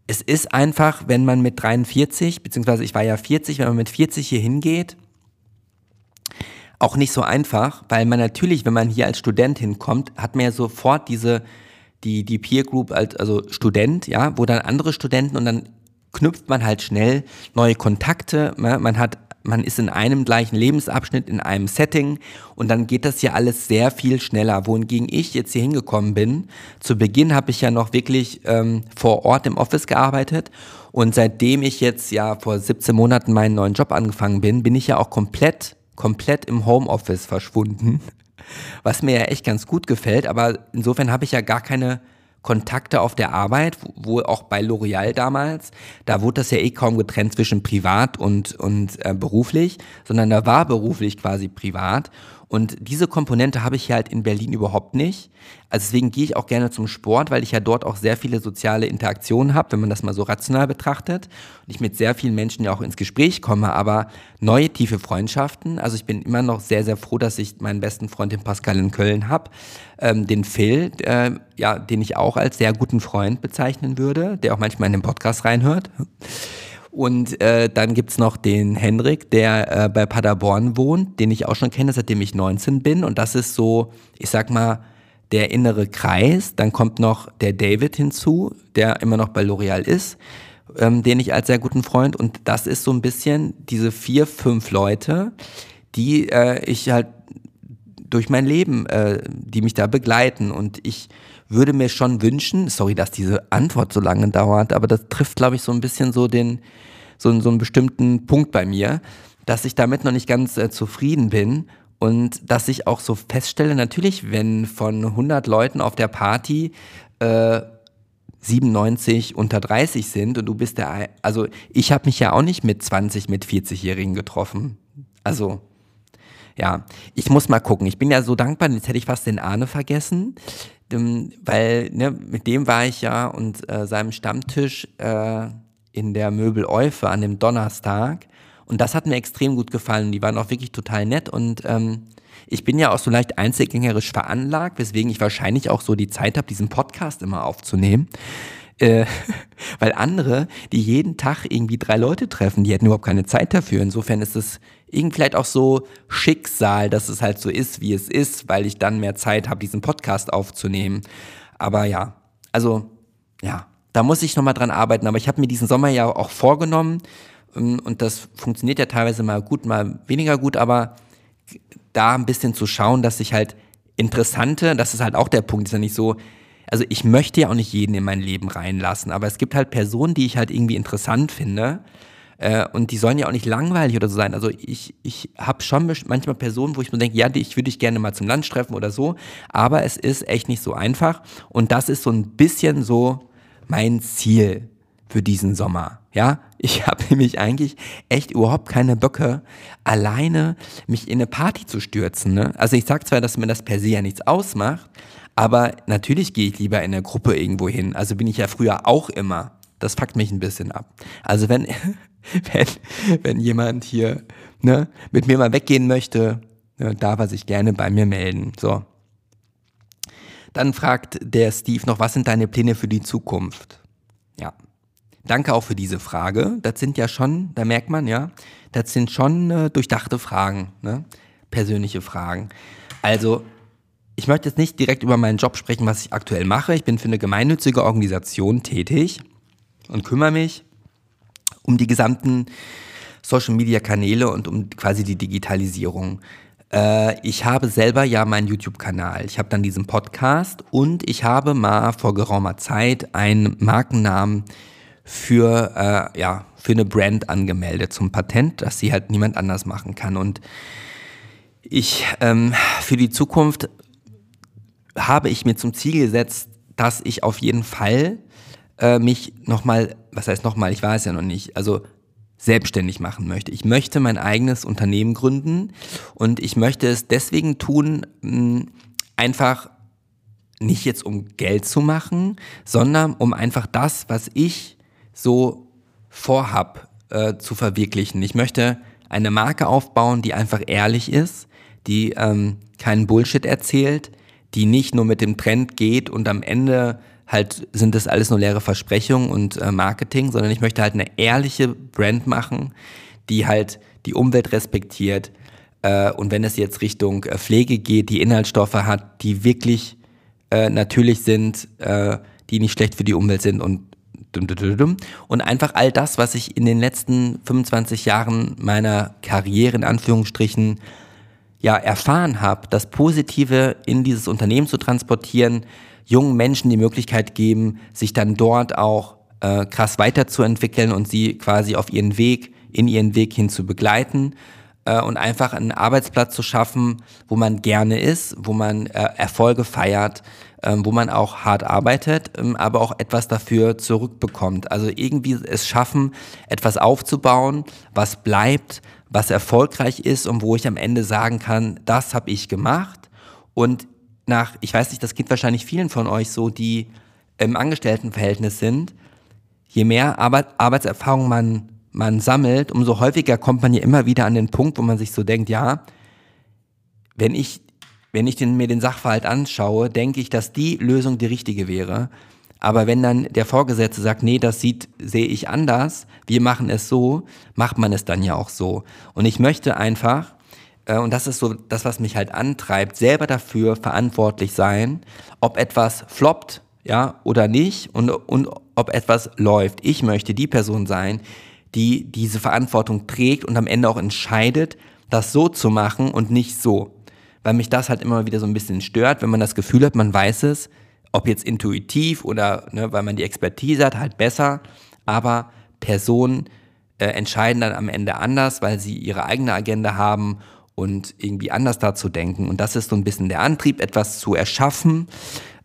es ist einfach, wenn man mit 43, beziehungsweise ich war ja 40, wenn man mit 40 hier hingeht, auch nicht so einfach, weil man natürlich, wenn man hier als Student hinkommt, hat man ja sofort diese, die, die Peer Group als, also Student, ja, wo dann andere Studenten und dann knüpft man halt schnell neue Kontakte, ne? man hat man ist in einem gleichen Lebensabschnitt, in einem Setting und dann geht das ja alles sehr viel schneller. Wohingegen ich jetzt hier hingekommen bin, zu Beginn habe ich ja noch wirklich ähm, vor Ort im Office gearbeitet und seitdem ich jetzt ja vor 17 Monaten meinen neuen Job angefangen bin, bin ich ja auch komplett, komplett im Homeoffice verschwunden, was mir ja echt ganz gut gefällt, aber insofern habe ich ja gar keine Kontakte auf der Arbeit, wo auch bei L'Oreal damals, da wurde das ja eh kaum getrennt zwischen privat und, und äh, beruflich, sondern da war beruflich quasi privat. Und diese Komponente habe ich hier halt in Berlin überhaupt nicht. Also deswegen gehe ich auch gerne zum Sport, weil ich ja dort auch sehr viele soziale Interaktionen habe, wenn man das mal so rational betrachtet. Und ich mit sehr vielen Menschen ja auch ins Gespräch komme, aber neue tiefe Freundschaften. Also ich bin immer noch sehr, sehr froh, dass ich meinen besten Freund, den Pascal in Köln habe. Ähm, den Phil, äh, ja, den ich auch als sehr guten Freund bezeichnen würde, der auch manchmal in den Podcast reinhört. Und äh, dann gibt's noch den Henrik, der äh, bei Paderborn wohnt, den ich auch schon kenne, seitdem ich 19 bin. Und das ist so, ich sag mal, der innere Kreis. Dann kommt noch der David hinzu, der immer noch bei L'Oreal ist, ähm, den ich als sehr guten Freund. Und das ist so ein bisschen diese vier, fünf Leute, die äh, ich halt durch mein Leben, äh, die mich da begleiten. Und ich würde mir schon wünschen, sorry, dass diese Antwort so lange dauert, aber das trifft, glaube ich, so ein bisschen so den, so, so einen bestimmten Punkt bei mir, dass ich damit noch nicht ganz äh, zufrieden bin und dass ich auch so feststelle, natürlich, wenn von 100 Leuten auf der Party äh, 97 unter 30 sind und du bist der, also ich habe mich ja auch nicht mit 20, mit 40-Jährigen getroffen. Also ja, ich muss mal gucken. Ich bin ja so dankbar, jetzt hätte ich fast den Arne vergessen weil ne, mit dem war ich ja und äh, seinem Stammtisch äh, in der Möbel Eufe an dem Donnerstag und das hat mir extrem gut gefallen. Die waren auch wirklich total nett und ähm, ich bin ja auch so leicht einzelgängerisch veranlagt, weswegen ich wahrscheinlich auch so die Zeit habe, diesen Podcast immer aufzunehmen. Äh, weil andere, die jeden Tag irgendwie drei Leute treffen, die hätten überhaupt keine Zeit dafür. Insofern ist es irgendwie vielleicht auch so Schicksal, dass es halt so ist, wie es ist, weil ich dann mehr Zeit habe, diesen Podcast aufzunehmen. Aber ja, also ja, da muss ich nochmal dran arbeiten. Aber ich habe mir diesen Sommer ja auch vorgenommen und das funktioniert ja teilweise mal gut, mal weniger gut, aber da ein bisschen zu schauen, dass ich halt interessante, das ist halt auch der Punkt, ist ja nicht so, also ich möchte ja auch nicht jeden in mein Leben reinlassen, aber es gibt halt Personen, die ich halt irgendwie interessant finde äh, und die sollen ja auch nicht langweilig oder so sein. Also ich, ich habe schon manchmal Personen, wo ich mir denke, ja, ich würde ich gerne mal zum Lunch treffen oder so, aber es ist echt nicht so einfach. Und das ist so ein bisschen so mein Ziel für diesen Sommer. Ja, ich habe nämlich eigentlich echt überhaupt keine Böcke, alleine mich in eine Party zu stürzen. Ne? Also ich sag zwar, dass mir das per se ja nichts ausmacht, aber natürlich gehe ich lieber in der Gruppe irgendwo hin. Also bin ich ja früher auch immer. Das fuckt mich ein bisschen ab. Also wenn, wenn, wenn jemand hier ne, mit mir mal weggehen möchte, ne, darf er sich gerne bei mir melden. So. Dann fragt der Steve noch, was sind deine Pläne für die Zukunft? Ja. Danke auch für diese Frage. Das sind ja schon, da merkt man ja, das sind schon äh, durchdachte Fragen, ne? persönliche Fragen. Also, ich möchte jetzt nicht direkt über meinen Job sprechen, was ich aktuell mache. Ich bin für eine gemeinnützige Organisation tätig und kümmere mich um die gesamten Social-Media-Kanäle und um quasi die Digitalisierung. Äh, ich habe selber ja meinen YouTube-Kanal. Ich habe dann diesen Podcast und ich habe mal vor geraumer Zeit einen Markennamen für, äh, ja, für eine Brand angemeldet zum Patent, dass sie halt niemand anders machen kann. Und ich ähm, für die Zukunft habe ich mir zum Ziel gesetzt, dass ich auf jeden Fall äh, mich nochmal, was heißt nochmal, ich weiß ja noch nicht, also selbstständig machen möchte. Ich möchte mein eigenes Unternehmen gründen und ich möchte es deswegen tun, mh, einfach nicht jetzt um Geld zu machen, sondern um einfach das, was ich so vorhab, äh, zu verwirklichen. Ich möchte eine Marke aufbauen, die einfach ehrlich ist, die ähm, keinen Bullshit erzählt, die nicht nur mit dem Trend geht und am Ende halt sind das alles nur leere Versprechungen und äh, Marketing, sondern ich möchte halt eine ehrliche Brand machen, die halt die Umwelt respektiert äh, und wenn es jetzt Richtung äh, Pflege geht, die Inhaltsstoffe hat, die wirklich äh, natürlich sind, äh, die nicht schlecht für die Umwelt sind und und einfach all das, was ich in den letzten 25 Jahren meiner Karriere in Anführungsstrichen ja erfahren habe, das Positive in dieses Unternehmen zu transportieren, jungen Menschen die Möglichkeit geben, sich dann dort auch äh, krass weiterzuentwickeln und sie quasi auf ihren Weg, in ihren Weg hin zu begleiten äh, und einfach einen Arbeitsplatz zu schaffen, wo man gerne ist, wo man äh, Erfolge feiert, äh, wo man auch hart arbeitet, ähm, aber auch etwas dafür zurückbekommt. Also irgendwie es schaffen, etwas aufzubauen, was bleibt, was erfolgreich ist und wo ich am Ende sagen kann, das habe ich gemacht und nach, ich weiß nicht, das geht wahrscheinlich vielen von euch so, die im Angestelltenverhältnis sind, je mehr Arbeit, Arbeitserfahrung man man sammelt, umso häufiger kommt man ja immer wieder an den Punkt, wo man sich so denkt, ja, wenn ich, wenn ich den, mir den Sachverhalt anschaue, denke ich, dass die Lösung die richtige wäre. Aber wenn dann der Vorgesetzte sagt, nee, das sieht, sehe ich anders, wir machen es so, macht man es dann ja auch so. Und ich möchte einfach, äh, und das ist so das, was mich halt antreibt, selber dafür verantwortlich sein, ob etwas floppt, ja, oder nicht, und, und ob etwas läuft. Ich möchte die Person sein, die diese Verantwortung trägt und am Ende auch entscheidet, das so zu machen und nicht so. Weil mich das halt immer wieder so ein bisschen stört, wenn man das Gefühl hat, man weiß es, ob jetzt intuitiv oder ne, weil man die Expertise hat, halt besser, aber Personen äh, entscheiden dann am Ende anders, weil sie ihre eigene Agenda haben und irgendwie anders dazu denken. Und das ist so ein bisschen der Antrieb, etwas zu erschaffen,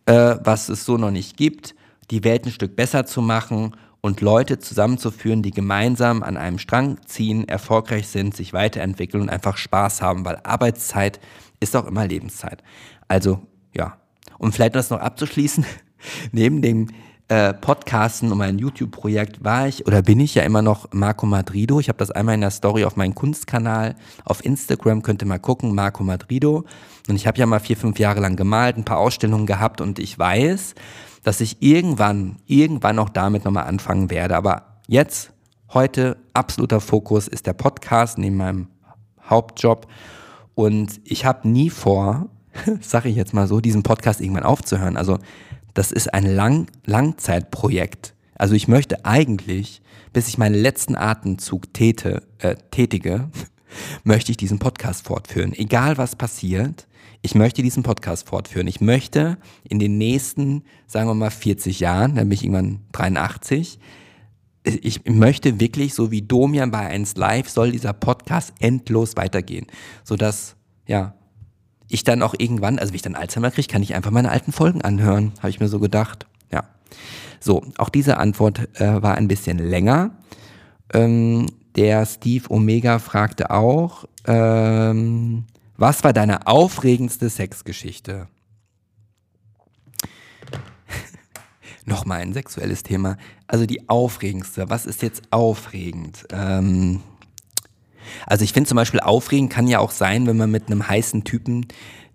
äh, was es so noch nicht gibt, die Welt ein Stück besser zu machen und Leute zusammenzuführen, die gemeinsam an einem Strang ziehen, erfolgreich sind, sich weiterentwickeln und einfach Spaß haben, weil Arbeitszeit ist auch immer Lebenszeit. Also ja, um vielleicht das noch abzuschließen, neben dem äh, Podcasten und mein YouTube-Projekt war ich oder bin ich ja immer noch Marco Madrido. Ich habe das einmal in der Story auf meinem Kunstkanal auf Instagram, könnt ihr mal gucken, Marco Madrido. Und ich habe ja mal vier, fünf Jahre lang gemalt, ein paar Ausstellungen gehabt und ich weiß, dass ich irgendwann, irgendwann auch damit nochmal anfangen werde. Aber jetzt, heute, absoluter Fokus ist der Podcast neben meinem Hauptjob. Und ich habe nie vor, sage ich jetzt mal so, diesen Podcast irgendwann aufzuhören. Also das ist ein Lang Langzeitprojekt. Also ich möchte eigentlich, bis ich meinen letzten Atemzug täte, äh, tätige, möchte ich diesen Podcast fortführen. Egal was passiert, ich möchte diesen Podcast fortführen. Ich möchte in den nächsten, sagen wir mal, 40 Jahren, dann bin ich irgendwann 83, ich möchte wirklich, so wie Domian bei 1 Live, soll dieser Podcast endlos weitergehen. Sodass, ja, ich dann auch irgendwann, also wenn ich dann Alzheimer kriege, kann ich einfach meine alten Folgen anhören, habe ich mir so gedacht. Ja. So, auch diese Antwort äh, war ein bisschen länger. Ähm, der Steve Omega fragte auch, ähm, was war deine aufregendste Sexgeschichte? Nochmal ein sexuelles Thema. Also die aufregendste. Was ist jetzt aufregend? Ähm, also ich finde zum Beispiel aufregend kann ja auch sein, wenn man mit einem heißen Typen,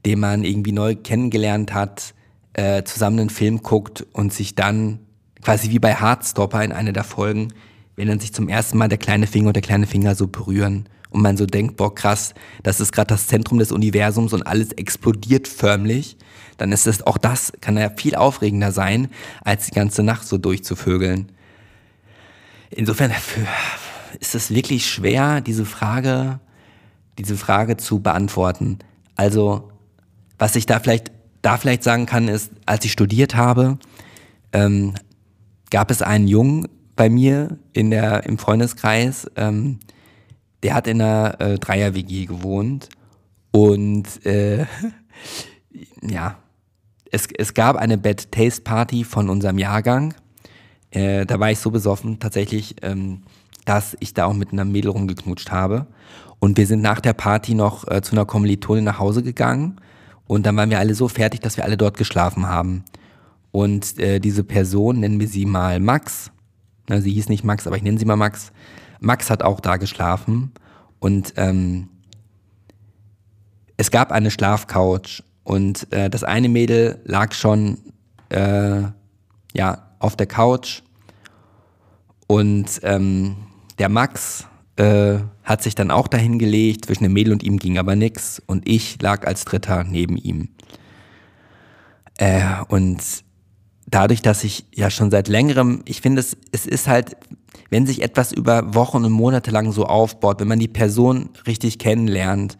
den man irgendwie neu kennengelernt hat, äh, zusammen einen Film guckt und sich dann quasi wie bei Heartstopper in einer der Folgen, wenn dann sich zum ersten Mal der kleine Finger und der kleine Finger so berühren und man so denkt, boah krass, das ist gerade das Zentrum des Universums und alles explodiert förmlich, dann ist es auch das, kann ja viel aufregender sein, als die ganze Nacht so durchzuvögeln. Insofern ist es wirklich schwer, diese Frage, diese Frage zu beantworten. Also, was ich da vielleicht, da vielleicht sagen kann, ist, als ich studiert habe, ähm, gab es einen Jungen bei mir in der, im Freundeskreis, ähm, der hat in einer äh, Dreier-WG gewohnt und äh, ja, es, es gab eine Bad Taste Party von unserem Jahrgang. Äh, da war ich so besoffen tatsächlich, ähm, dass ich da auch mit einer Mädel rumgeknutscht habe. Und wir sind nach der Party noch äh, zu einer Kommilitonin nach Hause gegangen. Und dann waren wir alle so fertig, dass wir alle dort geschlafen haben. Und äh, diese Person, nennen wir sie mal Max, na, sie hieß nicht Max, aber ich nenne sie mal Max, Max hat auch da geschlafen und ähm, es gab eine Schlafcouch und äh, das eine Mädel lag schon äh, ja, auf der Couch und ähm, der Max äh, hat sich dann auch dahin gelegt. Zwischen dem Mädel und ihm ging aber nichts und ich lag als Dritter neben ihm. Äh, und dadurch, dass ich ja schon seit längerem, ich finde es, es ist halt, wenn sich etwas über Wochen und Monate lang so aufbaut, wenn man die Person richtig kennenlernt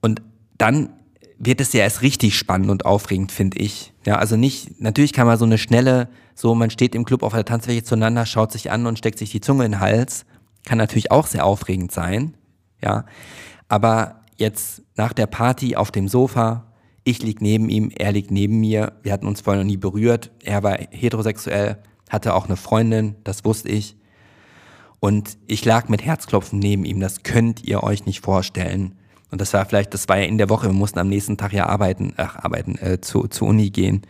und dann wird es ja erst richtig spannend und aufregend, finde ich. Ja, also nicht, natürlich kann man so eine schnelle, so man steht im Club auf der Tanzfläche zueinander, schaut sich an und steckt sich die Zunge in den Hals, kann natürlich auch sehr aufregend sein, ja. Aber jetzt nach der Party auf dem Sofa, ich lieg neben ihm, er liegt neben mir, wir hatten uns vorher noch nie berührt, er war heterosexuell, hatte auch eine Freundin, das wusste ich. Und ich lag mit Herzklopfen neben ihm, das könnt ihr euch nicht vorstellen. Und das war vielleicht, das war ja in der Woche, wir mussten am nächsten Tag ja arbeiten, ach, arbeiten, äh, zu, zur Uni gehen.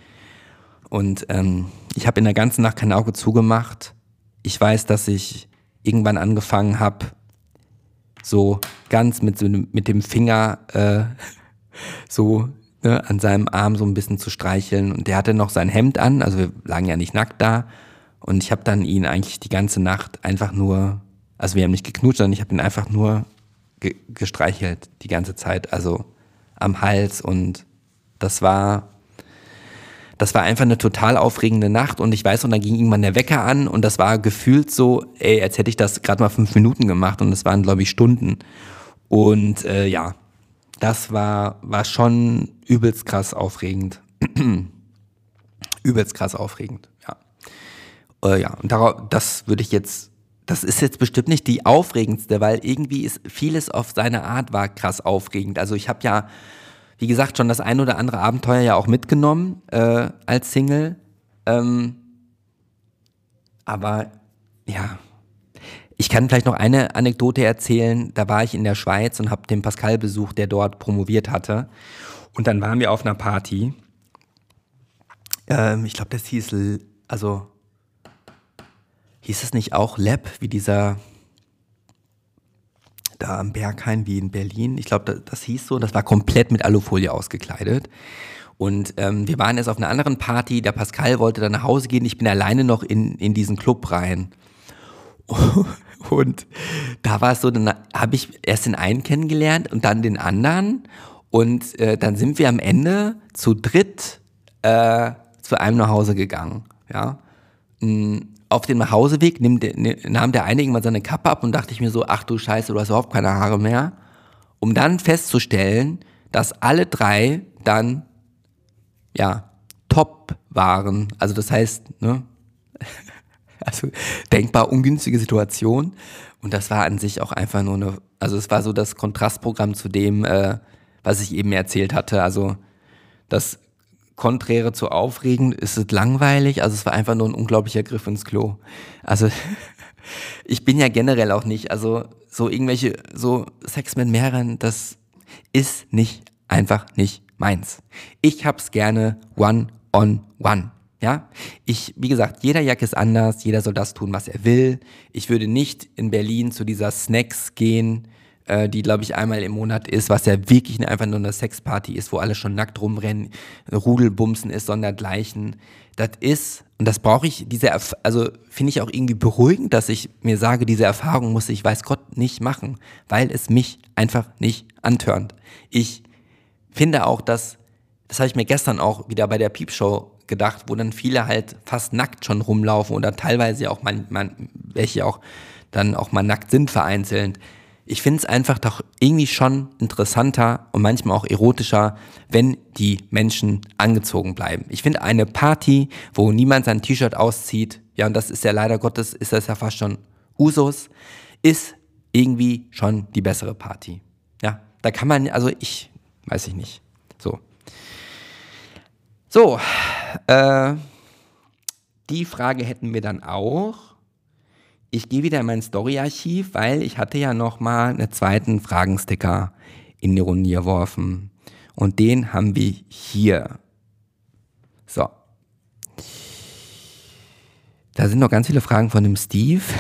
Und ähm, ich habe in der ganzen Nacht kein Auge zugemacht. Ich weiß, dass ich irgendwann angefangen habe, so ganz mit, mit dem Finger äh, so ne, an seinem Arm so ein bisschen zu streicheln. Und der hatte noch sein Hemd an, also wir lagen ja nicht nackt da. Und ich habe dann ihn eigentlich die ganze Nacht einfach nur, also wir haben nicht geknutscht, sondern ich habe ihn einfach nur ge gestreichelt die ganze Zeit, also am Hals. Und das war das war einfach eine total aufregende Nacht und ich weiß, und dann ging irgendwann der Wecker an und das war gefühlt so, ey, als hätte ich das gerade mal fünf Minuten gemacht und es waren, glaube ich, Stunden. Und äh, ja, das war, war schon übelst krass aufregend. übelst krass aufregend, ja. Äh, ja, und darauf, das würde ich jetzt, das ist jetzt bestimmt nicht die aufregendste, weil irgendwie ist vieles auf seine Art war krass aufregend. Also ich habe ja wie gesagt, schon das ein oder andere Abenteuer ja auch mitgenommen äh, als Single. Ähm, aber ja, ich kann vielleicht noch eine Anekdote erzählen. Da war ich in der Schweiz und habe den Pascal besucht, der dort promoviert hatte. Und dann waren wir auf einer Party. Ähm, ich glaube, das hieß, also hieß es nicht auch Lab, wie dieser da am Berghain wie in Berlin. Ich glaube, das, das, hieß so. Das war komplett mit Alufolie ausgekleidet. Und ähm, wir waren jetzt auf einer anderen Party. Der Pascal wollte dann nach Hause gehen. Ich bin alleine noch in, in diesen Club rein. Und da war es so, dann habe ich erst den einen kennengelernt und dann den anderen. Und äh, dann sind wir am Ende zu dritt äh, zu einem nach Hause gegangen. Ja. Mm, auf dem Nachhauseweg nimm, nahm der eine irgendwann seine Kappe ab und dachte ich mir so, ach du Scheiße, du hast überhaupt keine Haare mehr. Um dann festzustellen, dass alle drei dann, ja, top waren. Also das heißt, ne, also denkbar ungünstige Situation. Und das war an sich auch einfach nur eine, also es war so das Kontrastprogramm zu dem, äh, was ich eben erzählt hatte. Also das konträre zu aufregend, ist es langweilig. Also es war einfach nur ein unglaublicher Griff ins Klo. Also ich bin ja generell auch nicht, also so irgendwelche, so Sex mit mehreren, das ist nicht, einfach nicht meins. Ich hab's gerne one on one. Ja, ich, wie gesagt, jeder Jack ist anders, jeder soll das tun, was er will. Ich würde nicht in Berlin zu dieser Snacks gehen, äh, die, glaube ich, einmal im Monat ist, was ja wirklich einfach nur eine Sexparty ist, wo alle schon nackt rumrennen, Rudelbumsen ist, sondergleichen. Das ist, und das brauche ich, diese, Erf also finde ich auch irgendwie beruhigend, dass ich mir sage, diese Erfahrung muss ich, weiß Gott, nicht machen, weil es mich einfach nicht antörnt. Ich finde auch, dass, das habe ich mir gestern auch wieder bei der Piepshow gedacht, wo dann viele halt fast nackt schon rumlaufen oder teilweise auch man, man welche auch dann auch mal nackt sind vereinzelt ich finde es einfach doch irgendwie schon interessanter und manchmal auch erotischer, wenn die Menschen angezogen bleiben. Ich finde eine Party, wo niemand sein T-Shirt auszieht, ja, und das ist ja leider Gottes, ist das ja fast schon Usus, ist irgendwie schon die bessere Party. Ja, da kann man, also ich, weiß ich nicht. So. So, äh, die Frage hätten wir dann auch ich gehe wieder in mein Story-Archiv, weil ich hatte ja noch mal einen zweiten Fragensticker in die Runde geworfen. Und den haben wir hier. So. Da sind noch ganz viele Fragen von dem Steve.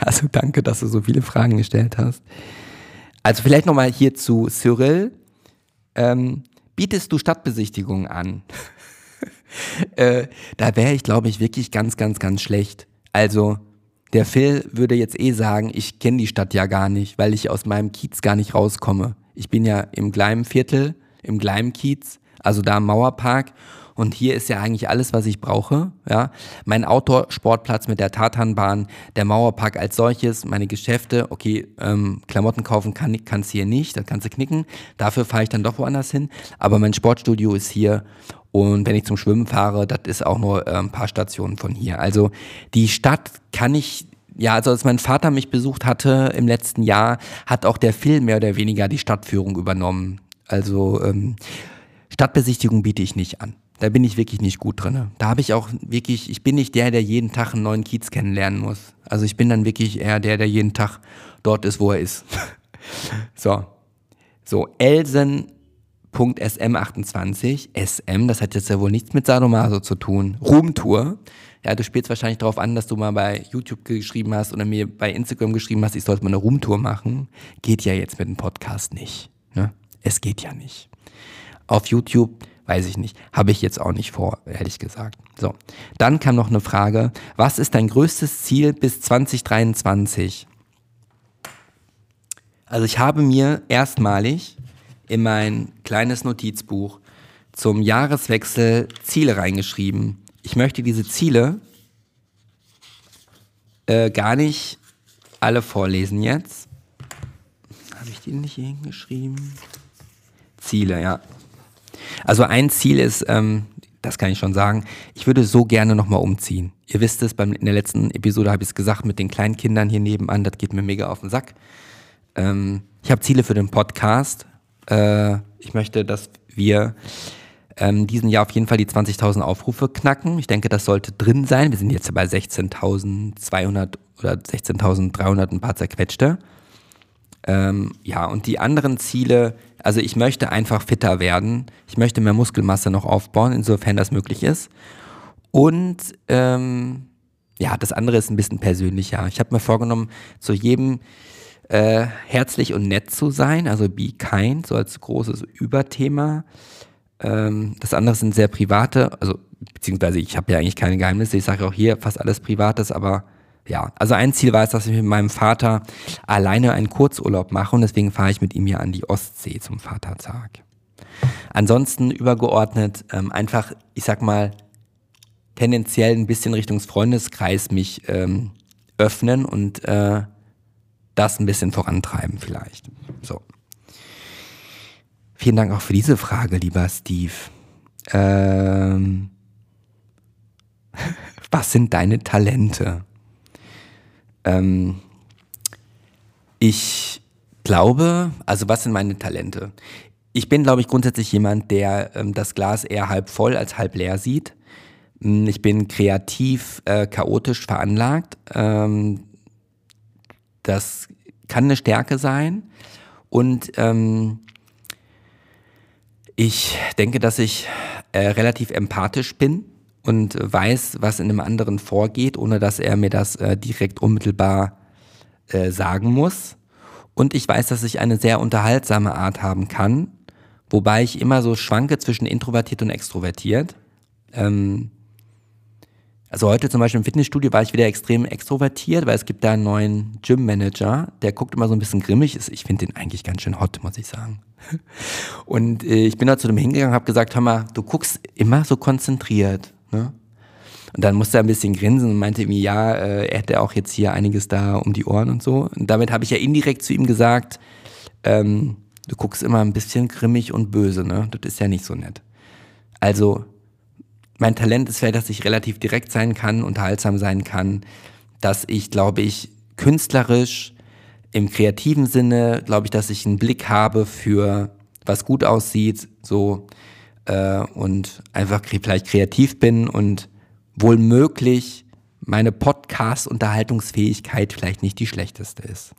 Also danke, dass du so viele Fragen gestellt hast. Also vielleicht noch mal hier zu Cyril. ähm, bietest du Stadtbesichtigungen an? äh, da wäre ich, glaube ich, wirklich ganz, ganz, ganz schlecht. Also, der Phil würde jetzt eh sagen, ich kenne die Stadt ja gar nicht, weil ich aus meinem Kiez gar nicht rauskomme. Ich bin ja im Gleimviertel, im Gleimkiez, also da im Mauerpark und hier ist ja eigentlich alles, was ich brauche. Ja, mein Outdoor-Sportplatz mit der Tatanbahn, der Mauerpark als solches, meine Geschäfte. Okay, ähm, Klamotten kaufen kann kannst hier nicht, das kannst du knicken. Dafür fahre ich dann doch woanders hin. Aber mein Sportstudio ist hier und wenn ich zum Schwimmen fahre, das ist auch nur äh, ein paar Stationen von hier. Also die Stadt kann ich ja, also als mein Vater mich besucht hatte im letzten Jahr, hat auch der Film mehr oder weniger die Stadtführung übernommen. Also ähm, Stadtbesichtigung biete ich nicht an. Da bin ich wirklich nicht gut drin. Da habe ich auch wirklich, ich bin nicht der, der jeden Tag einen neuen Kiez kennenlernen muss. Also ich bin dann wirklich eher der, der jeden Tag dort ist, wo er ist. so. So, Elsen.sm28, SM, das hat jetzt ja wohl nichts mit Sadomaso zu tun. Roomtour. Ja, du spielst wahrscheinlich darauf an, dass du mal bei YouTube geschrieben hast oder mir bei Instagram geschrieben hast, ich sollte mal eine Roomtour machen. Geht ja jetzt mit dem Podcast nicht. Ne? Es geht ja nicht. Auf YouTube Weiß ich nicht. Habe ich jetzt auch nicht vor, ehrlich gesagt. So. Dann kam noch eine Frage. Was ist dein größtes Ziel bis 2023? Also ich habe mir erstmalig in mein kleines Notizbuch zum Jahreswechsel Ziele reingeschrieben. Ich möchte diese Ziele äh, gar nicht alle vorlesen jetzt. Habe ich die nicht hier hingeschrieben? Ziele, ja. Also ein Ziel ist, ähm, das kann ich schon sagen, ich würde so gerne nochmal umziehen. Ihr wisst es, beim, in der letzten Episode habe ich es gesagt, mit den kleinen Kindern hier nebenan, das geht mir mega auf den Sack. Ähm, ich habe Ziele für den Podcast. Äh, ich möchte, dass wir ähm, diesen Jahr auf jeden Fall die 20.000 Aufrufe knacken. Ich denke, das sollte drin sein. Wir sind jetzt bei 16.200 oder 16.300 ein paar zerquetschte. Ähm, ja, und die anderen Ziele, also ich möchte einfach fitter werden. Ich möchte mehr Muskelmasse noch aufbauen, insofern das möglich ist. Und ähm, ja, das andere ist ein bisschen persönlicher. Ich habe mir vorgenommen, zu jedem äh, herzlich und nett zu sein, also be kind, so als großes Überthema. Ähm, das andere sind sehr private, also beziehungsweise ich habe ja eigentlich keine Geheimnisse, ich sage auch hier fast alles Privates, aber ja, also ein Ziel war es, dass ich mit meinem Vater alleine einen Kurzurlaub mache und deswegen fahre ich mit ihm hier an die Ostsee zum Vatertag. Ansonsten übergeordnet ähm, einfach, ich sag mal, tendenziell ein bisschen Richtung Freundeskreis mich ähm, öffnen und äh, das ein bisschen vorantreiben vielleicht. So. Vielen Dank auch für diese Frage, lieber Steve. Ähm, was sind deine Talente? Ähm, ich glaube, also was sind meine Talente? Ich bin, glaube ich, grundsätzlich jemand, der ähm, das Glas eher halb voll als halb leer sieht. Hm, ich bin kreativ, äh, chaotisch veranlagt. Ähm, das kann eine Stärke sein. Und ähm, ich denke, dass ich äh, relativ empathisch bin und weiß, was in einem anderen vorgeht, ohne dass er mir das äh, direkt unmittelbar äh, sagen muss. Und ich weiß, dass ich eine sehr unterhaltsame Art haben kann, wobei ich immer so schwanke zwischen introvertiert und extrovertiert. Ähm, also heute zum Beispiel im Fitnessstudio war ich wieder extrem extrovertiert, weil es gibt da einen neuen Gym-Manager, der guckt immer so ein bisschen grimmig. Ich finde den eigentlich ganz schön hot, muss ich sagen. Und äh, ich bin da zu dem hingegangen habe gesagt, hör mal, du guckst immer so konzentriert. Ne? Und dann musste er ein bisschen grinsen und meinte mir, ja, äh, er hätte auch jetzt hier einiges da um die Ohren und so. Und damit habe ich ja indirekt zu ihm gesagt, ähm, du guckst immer ein bisschen grimmig und böse, ne? Das ist ja nicht so nett. Also, mein Talent ist vielleicht, dass ich relativ direkt sein kann, unterhaltsam sein kann, dass ich, glaube ich, künstlerisch, im kreativen Sinne, glaube ich, dass ich einen Blick habe für was gut aussieht, so äh, und einfach vielleicht kreativ bin und wohl möglich meine Podcast-Unterhaltungsfähigkeit vielleicht nicht die schlechteste ist.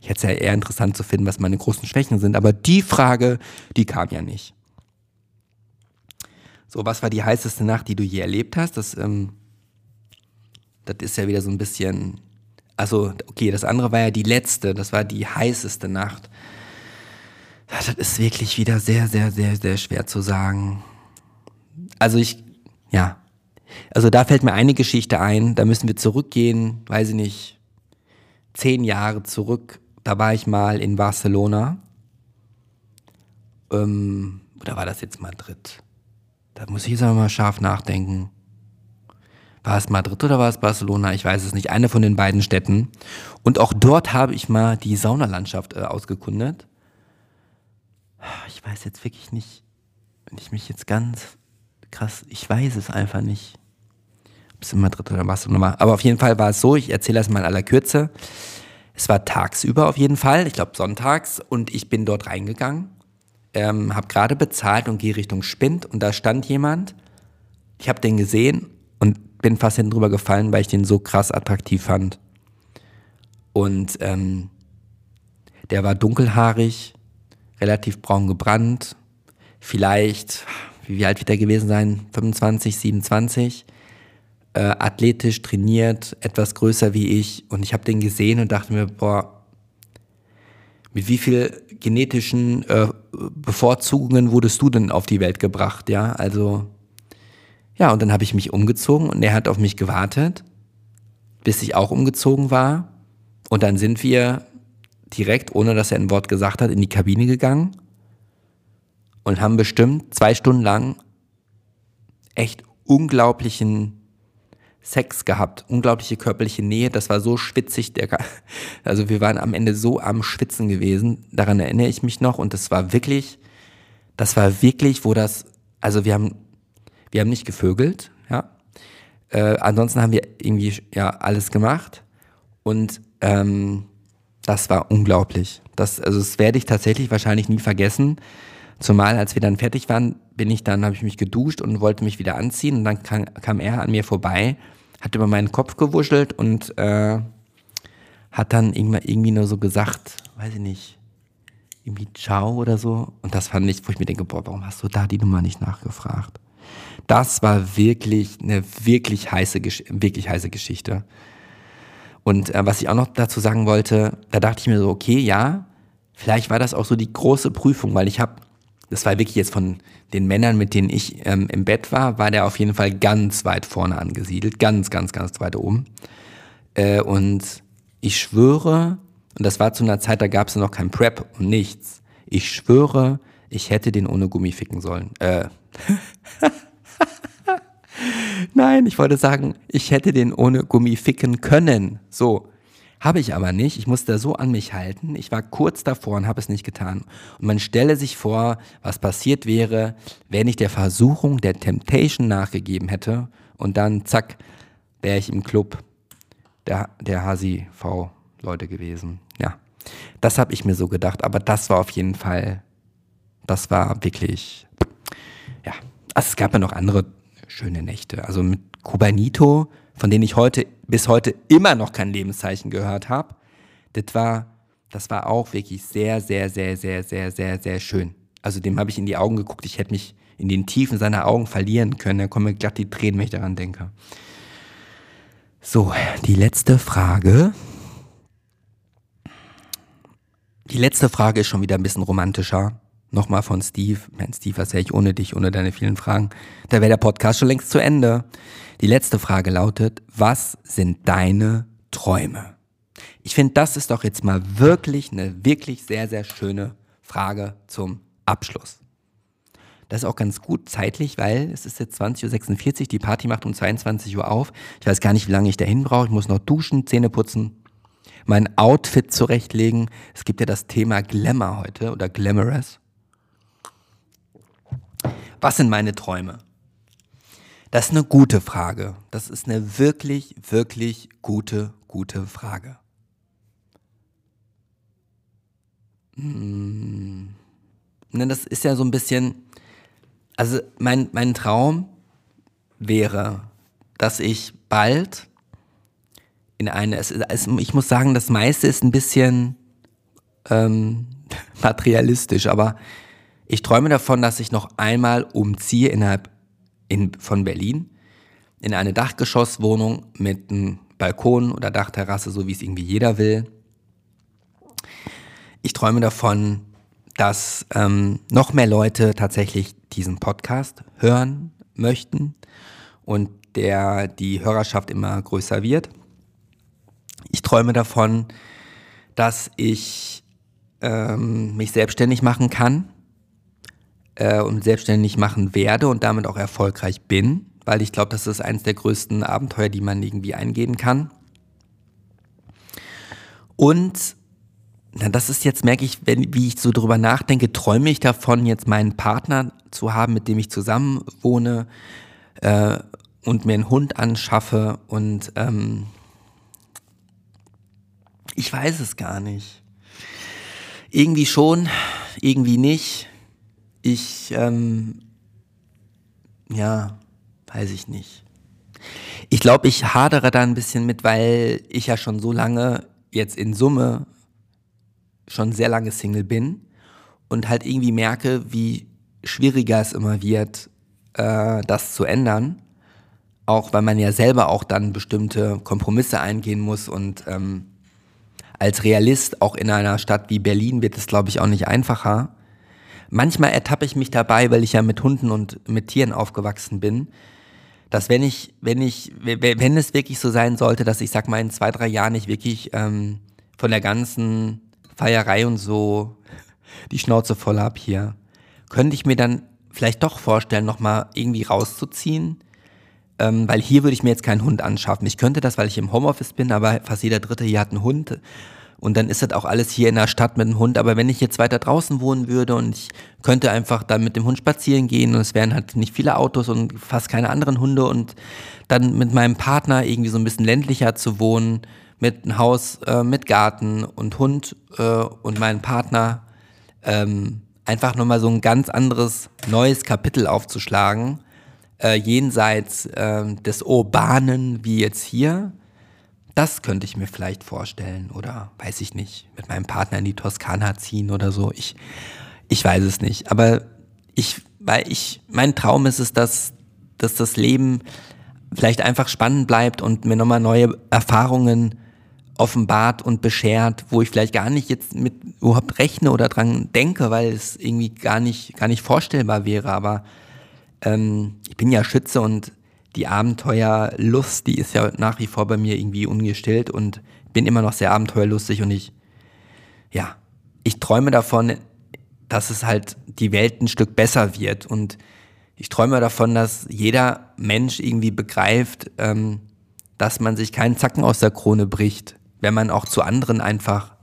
Ich hätte es ja eher interessant zu finden, was meine großen Schwächen sind, aber die Frage, die kam ja nicht. So, was war die heißeste Nacht, die du je erlebt hast? Das, ähm, das ist ja wieder so ein bisschen. Also, okay, das andere war ja die letzte, das war die heißeste Nacht. Das ist wirklich wieder sehr, sehr, sehr, sehr schwer zu sagen. Also ich, ja. Also da fällt mir eine Geschichte ein, da müssen wir zurückgehen, weiß ich nicht, zehn Jahre zurück. Da war ich mal in Barcelona. Ähm, oder war das jetzt Madrid? Da muss ich jetzt mal scharf nachdenken. War es Madrid oder war es Barcelona? Ich weiß es nicht. Eine von den beiden Städten. Und auch dort habe ich mal die Saunalandschaft äh, ausgekundet. Ich weiß jetzt wirklich nicht, wenn ich mich jetzt ganz krass, ich weiß es einfach nicht. Ob es in Madrid oder Barcelona war. Aber auf jeden Fall war es so, ich erzähle das mal in aller Kürze. Es war tagsüber auf jeden Fall, ich glaube sonntags, und ich bin dort reingegangen, ähm, habe gerade bezahlt und gehe Richtung Spind und da stand jemand. Ich habe den gesehen und bin fast hinten drüber gefallen, weil ich den so krass attraktiv fand. Und ähm, der war dunkelhaarig, relativ braun gebrannt, vielleicht, wie alt wird er gewesen sein? 25, 27, äh, athletisch trainiert, etwas größer wie ich. Und ich habe den gesehen und dachte mir, boah, mit wie viel genetischen äh, Bevorzugungen wurdest du denn auf die Welt gebracht? Ja, also, ja, und dann habe ich mich umgezogen und er hat auf mich gewartet, bis ich auch umgezogen war. Und dann sind wir direkt, ohne dass er ein Wort gesagt hat, in die Kabine gegangen und haben bestimmt zwei Stunden lang echt unglaublichen Sex gehabt, unglaubliche körperliche Nähe. Das war so schwitzig. Der, also wir waren am Ende so am Schwitzen gewesen. Daran erinnere ich mich noch. Und das war wirklich, das war wirklich, wo das, also wir haben, wir haben nicht gevögelt, ja. Äh, ansonsten haben wir irgendwie ja alles gemacht. Und ähm, das war unglaublich. Das, also das werde ich tatsächlich wahrscheinlich nie vergessen. Zumal, als wir dann fertig waren, bin ich dann, habe ich mich geduscht und wollte mich wieder anziehen und dann kam, kam er an mir vorbei, hat über meinen Kopf gewuschelt und äh, hat dann irgendwie, nur so gesagt, weiß ich nicht, irgendwie Ciao oder so. Und das fand ich, wo ich mir denke, boah, warum hast du da die Nummer nicht nachgefragt? Das war wirklich eine wirklich heiße, wirklich heiße Geschichte. Und äh, was ich auch noch dazu sagen wollte, da dachte ich mir so, okay, ja, vielleicht war das auch so die große Prüfung, weil ich habe, das war wirklich jetzt von den Männern, mit denen ich ähm, im Bett war, war der auf jeden Fall ganz weit vorne angesiedelt, ganz, ganz, ganz weit oben. Äh, und ich schwöre, und das war zu einer Zeit, da gab es noch kein Prep und nichts. Ich schwöre, ich hätte den ohne Gummi ficken sollen. Äh. Nein, ich wollte sagen, ich hätte den ohne Gummi ficken können. So. Habe ich aber nicht. Ich musste so an mich halten. Ich war kurz davor und habe es nicht getan. Und man stelle sich vor, was passiert wäre, wenn ich der Versuchung, der Temptation nachgegeben hätte und dann, zack, wäre ich im Club der, der HSV-Leute gewesen. Ja, das habe ich mir so gedacht. Aber das war auf jeden Fall, das war wirklich, ja. Also es gab ja noch andere schöne Nächte. Also mit Kubanito, von denen ich heute bis heute immer noch kein Lebenszeichen gehört habe, das war, das war auch wirklich sehr, sehr, sehr, sehr, sehr, sehr, sehr schön. Also dem habe ich in die Augen geguckt. Ich hätte mich in den Tiefen seiner Augen verlieren können. Da kommen mir glatt die Tränen, wenn ich daran denke. So, die letzte Frage. Die letzte Frage ist schon wieder ein bisschen romantischer. Nochmal von Steve. Mein Steve, was wäre ich ohne dich, ohne deine vielen Fragen? Da wäre der Podcast schon längst zu Ende. Die letzte Frage lautet, was sind deine Träume? Ich finde, das ist doch jetzt mal wirklich eine wirklich sehr, sehr schöne Frage zum Abschluss. Das ist auch ganz gut zeitlich, weil es ist jetzt 20.46 Uhr, die Party macht um 22 Uhr auf. Ich weiß gar nicht, wie lange ich dahin brauche. Ich muss noch duschen, Zähne putzen, mein Outfit zurechtlegen. Es gibt ja das Thema Glamour heute oder Glamorous. Was sind meine Träume? Das ist eine gute Frage. Das ist eine wirklich, wirklich gute, gute Frage. Hm. Das ist ja so ein bisschen, also mein, mein Traum wäre, dass ich bald in eine, es, es, ich muss sagen, das meiste ist ein bisschen ähm, materialistisch, aber ich träume davon, dass ich noch einmal umziehe innerhalb in, von Berlin in eine Dachgeschosswohnung mit einem Balkon oder Dachterrasse, so wie es irgendwie jeder will. Ich träume davon, dass ähm, noch mehr Leute tatsächlich diesen Podcast hören möchten und der die Hörerschaft immer größer wird. Ich träume davon, dass ich ähm, mich selbstständig machen kann äh, und selbstständig machen werde und damit auch erfolgreich bin, weil ich glaube, das ist eines der größten Abenteuer, die man irgendwie eingehen kann. Und na, das ist jetzt, merke ich, wenn, wie ich so drüber nachdenke, träume ich davon, jetzt meinen Partner zu haben, mit dem ich zusammen wohne äh, und mir einen Hund anschaffe und ähm, ich weiß es gar nicht. Irgendwie schon, irgendwie nicht. Ich, ähm, ja, weiß ich nicht. Ich glaube, ich hadere da ein bisschen mit, weil ich ja schon so lange jetzt in Summe schon sehr lange Single bin und halt irgendwie merke, wie schwieriger es immer wird, äh, das zu ändern. Auch weil man ja selber auch dann bestimmte Kompromisse eingehen muss und ähm, als Realist auch in einer Stadt wie Berlin wird es, glaube ich, auch nicht einfacher. Manchmal ertappe ich mich dabei, weil ich ja mit Hunden und mit Tieren aufgewachsen bin, dass wenn ich, wenn ich, wenn es wirklich so sein sollte, dass ich sag mal in zwei, drei Jahren nicht wirklich ähm, von der ganzen Feierei und so die Schnauze voll hab hier, könnte ich mir dann vielleicht doch vorstellen, nochmal irgendwie rauszuziehen. Ähm, weil hier würde ich mir jetzt keinen Hund anschaffen. Ich könnte das, weil ich im Homeoffice bin, aber fast jeder Dritte hier hat einen Hund. Und dann ist das auch alles hier in der Stadt mit dem Hund. Aber wenn ich jetzt weiter draußen wohnen würde und ich könnte einfach dann mit dem Hund spazieren gehen und es wären halt nicht viele Autos und fast keine anderen Hunde und dann mit meinem Partner irgendwie so ein bisschen ländlicher zu wohnen, mit einem Haus äh, mit Garten und Hund äh, und meinem Partner ähm, einfach nochmal so ein ganz anderes neues Kapitel aufzuschlagen, äh, jenseits äh, des Urbanen wie jetzt hier. Das könnte ich mir vielleicht vorstellen oder weiß ich nicht, mit meinem Partner in die Toskana ziehen oder so. Ich, ich weiß es nicht. Aber ich, weil ich, mein Traum ist es, dass, dass das Leben vielleicht einfach spannend bleibt und mir nochmal neue Erfahrungen offenbart und beschert, wo ich vielleicht gar nicht jetzt mit überhaupt rechne oder dran denke, weil es irgendwie gar nicht, gar nicht vorstellbar wäre. Aber ähm, ich bin ja Schütze und die Abenteuerlust, die ist ja nach wie vor bei mir irgendwie ungestillt und bin immer noch sehr abenteuerlustig und ich, ja, ich träume davon, dass es halt die Welt ein Stück besser wird und ich träume davon, dass jeder Mensch irgendwie begreift, ähm, dass man sich keinen Zacken aus der Krone bricht, wenn man auch zu anderen einfach,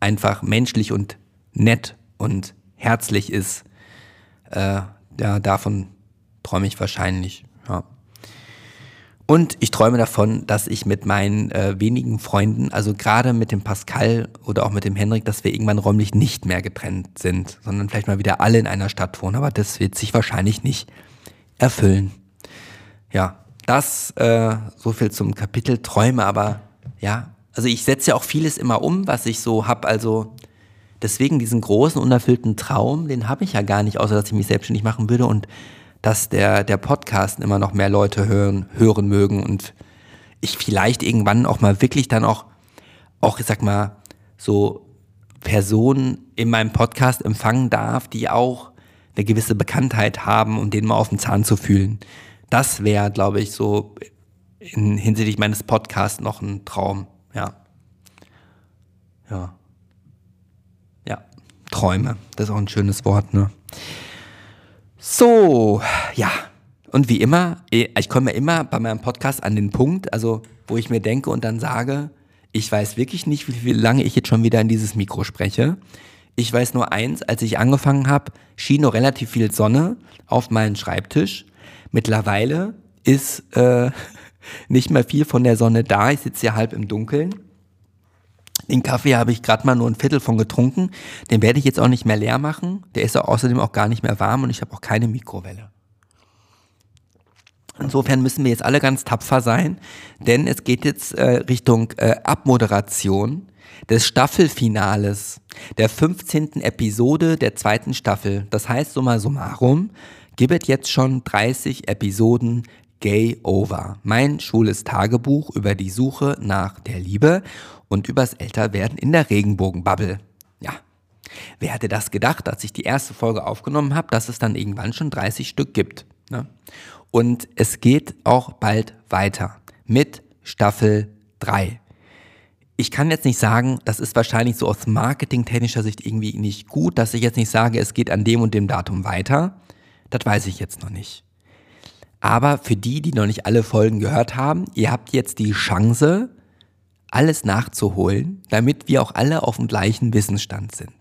einfach menschlich und nett und herzlich ist. Äh, ja, davon träume ich wahrscheinlich. Ja. Und ich träume davon, dass ich mit meinen äh, wenigen Freunden, also gerade mit dem Pascal oder auch mit dem Henrik, dass wir irgendwann räumlich nicht mehr getrennt sind, sondern vielleicht mal wieder alle in einer Stadt wohnen. Aber das wird sich wahrscheinlich nicht erfüllen. Ja, das äh, so viel zum Kapitel Träume, aber ja, also ich setze ja auch vieles immer um, was ich so habe. Also deswegen diesen großen, unerfüllten Traum, den habe ich ja gar nicht, außer dass ich mich selbstständig machen würde und dass der, der Podcast immer noch mehr Leute hören, hören mögen und ich vielleicht irgendwann auch mal wirklich dann auch, auch ich sag mal, so Personen in meinem Podcast empfangen darf, die auch eine gewisse Bekanntheit haben, um denen mal auf den Zahn zu fühlen. Das wäre, glaube ich, so in, hinsichtlich meines Podcasts noch ein Traum. Ja. Ja. Ja. Träume. Das ist auch ein schönes Wort, ne? So, ja. Und wie immer, eh, ich komme immer bei meinem Podcast an den Punkt, also wo ich mir denke und dann sage, ich weiß wirklich nicht, wie, wie lange ich jetzt schon wieder in dieses Mikro spreche. Ich weiß nur eins, als ich angefangen habe, schien noch relativ viel Sonne auf meinen Schreibtisch. Mittlerweile ist äh, nicht mehr viel von der Sonne da. Ich sitze hier halb im Dunkeln. Den Kaffee habe ich gerade mal nur ein Viertel von getrunken. Den werde ich jetzt auch nicht mehr leer machen. Der ist außerdem auch gar nicht mehr warm und ich habe auch keine Mikrowelle. Insofern müssen wir jetzt alle ganz tapfer sein, denn es geht jetzt äh, Richtung äh, Abmoderation des Staffelfinales der 15. Episode der zweiten Staffel. Das heißt, summa summarum, gibt es jetzt schon 30 Episoden Gay Over, mein schwules Tagebuch über die Suche nach der Liebe und übers Älterwerden in der Regenbogenbubble. Ja. wer hätte das gedacht, als ich die erste Folge aufgenommen habe, dass es dann irgendwann schon 30 Stück gibt. Ne? Und es geht auch bald weiter mit Staffel 3. Ich kann jetzt nicht sagen, das ist wahrscheinlich so aus marketingtechnischer Sicht irgendwie nicht gut, dass ich jetzt nicht sage, es geht an dem und dem Datum weiter. Das weiß ich jetzt noch nicht. Aber für die, die noch nicht alle Folgen gehört haben, ihr habt jetzt die Chance, alles nachzuholen, damit wir auch alle auf dem gleichen Wissensstand sind.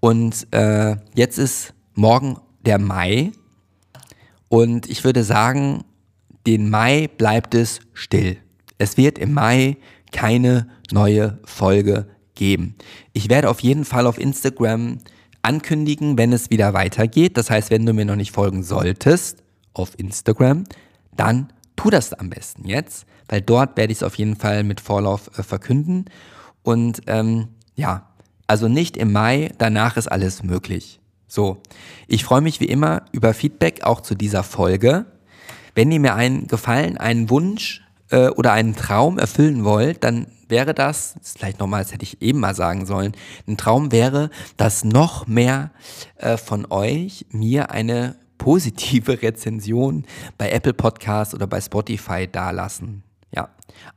Und äh, jetzt ist morgen der Mai und ich würde sagen, den Mai bleibt es still. Es wird im Mai keine neue Folge geben. Ich werde auf jeden Fall auf Instagram ankündigen, wenn es wieder weitergeht. Das heißt, wenn du mir noch nicht folgen solltest auf Instagram, dann tu das am besten jetzt, weil dort werde ich es auf jeden Fall mit Vorlauf äh, verkünden. Und ähm, ja, also nicht im Mai, danach ist alles möglich. So, ich freue mich wie immer über Feedback auch zu dieser Folge. Wenn ihr mir einen Gefallen, einen Wunsch äh, oder einen Traum erfüllen wollt, dann wäre das, das vielleicht nochmal, das hätte ich eben mal sagen sollen, ein Traum wäre, dass noch mehr äh, von euch mir eine positive Rezension bei Apple Podcast oder bei Spotify dalassen.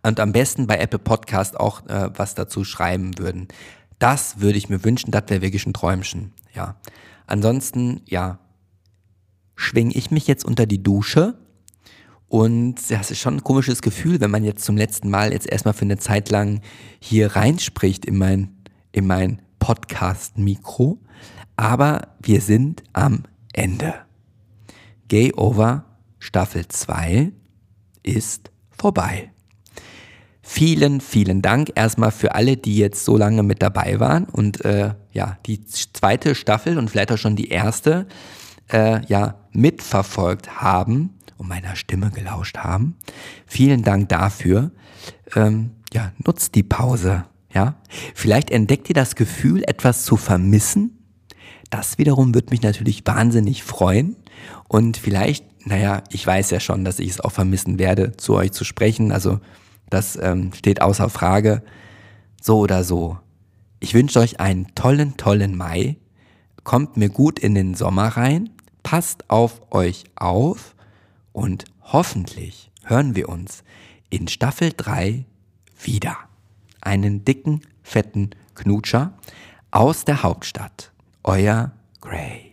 Und am besten bei Apple Podcast auch äh, was dazu schreiben würden. Das würde ich mir wünschen, das wäre wirklich ein Träumchen. Ja. Ansonsten, ja, schwinge ich mich jetzt unter die Dusche und das ist schon ein komisches Gefühl, wenn man jetzt zum letzten Mal jetzt erstmal für eine Zeit lang hier reinspricht in mein, in mein Podcast-Mikro. Aber wir sind am Ende. Gay Over Staffel 2 ist vorbei. Vielen, vielen Dank erstmal für alle, die jetzt so lange mit dabei waren und äh, ja, die zweite Staffel und vielleicht auch schon die erste äh, ja, mitverfolgt haben und meiner Stimme gelauscht haben. Vielen Dank dafür. Ähm, ja, nutzt die Pause. Ja, vielleicht entdeckt ihr das Gefühl, etwas zu vermissen. Das wiederum wird mich natürlich wahnsinnig freuen. Und vielleicht, naja, ich weiß ja schon, dass ich es auch vermissen werde, zu euch zu sprechen. Also das ähm, steht außer Frage. So oder so. Ich wünsche euch einen tollen, tollen Mai. Kommt mir gut in den Sommer rein. Passt auf euch auf und hoffentlich hören wir uns in Staffel 3 wieder. Einen dicken, fetten Knutscher aus der Hauptstadt. Euer Gray.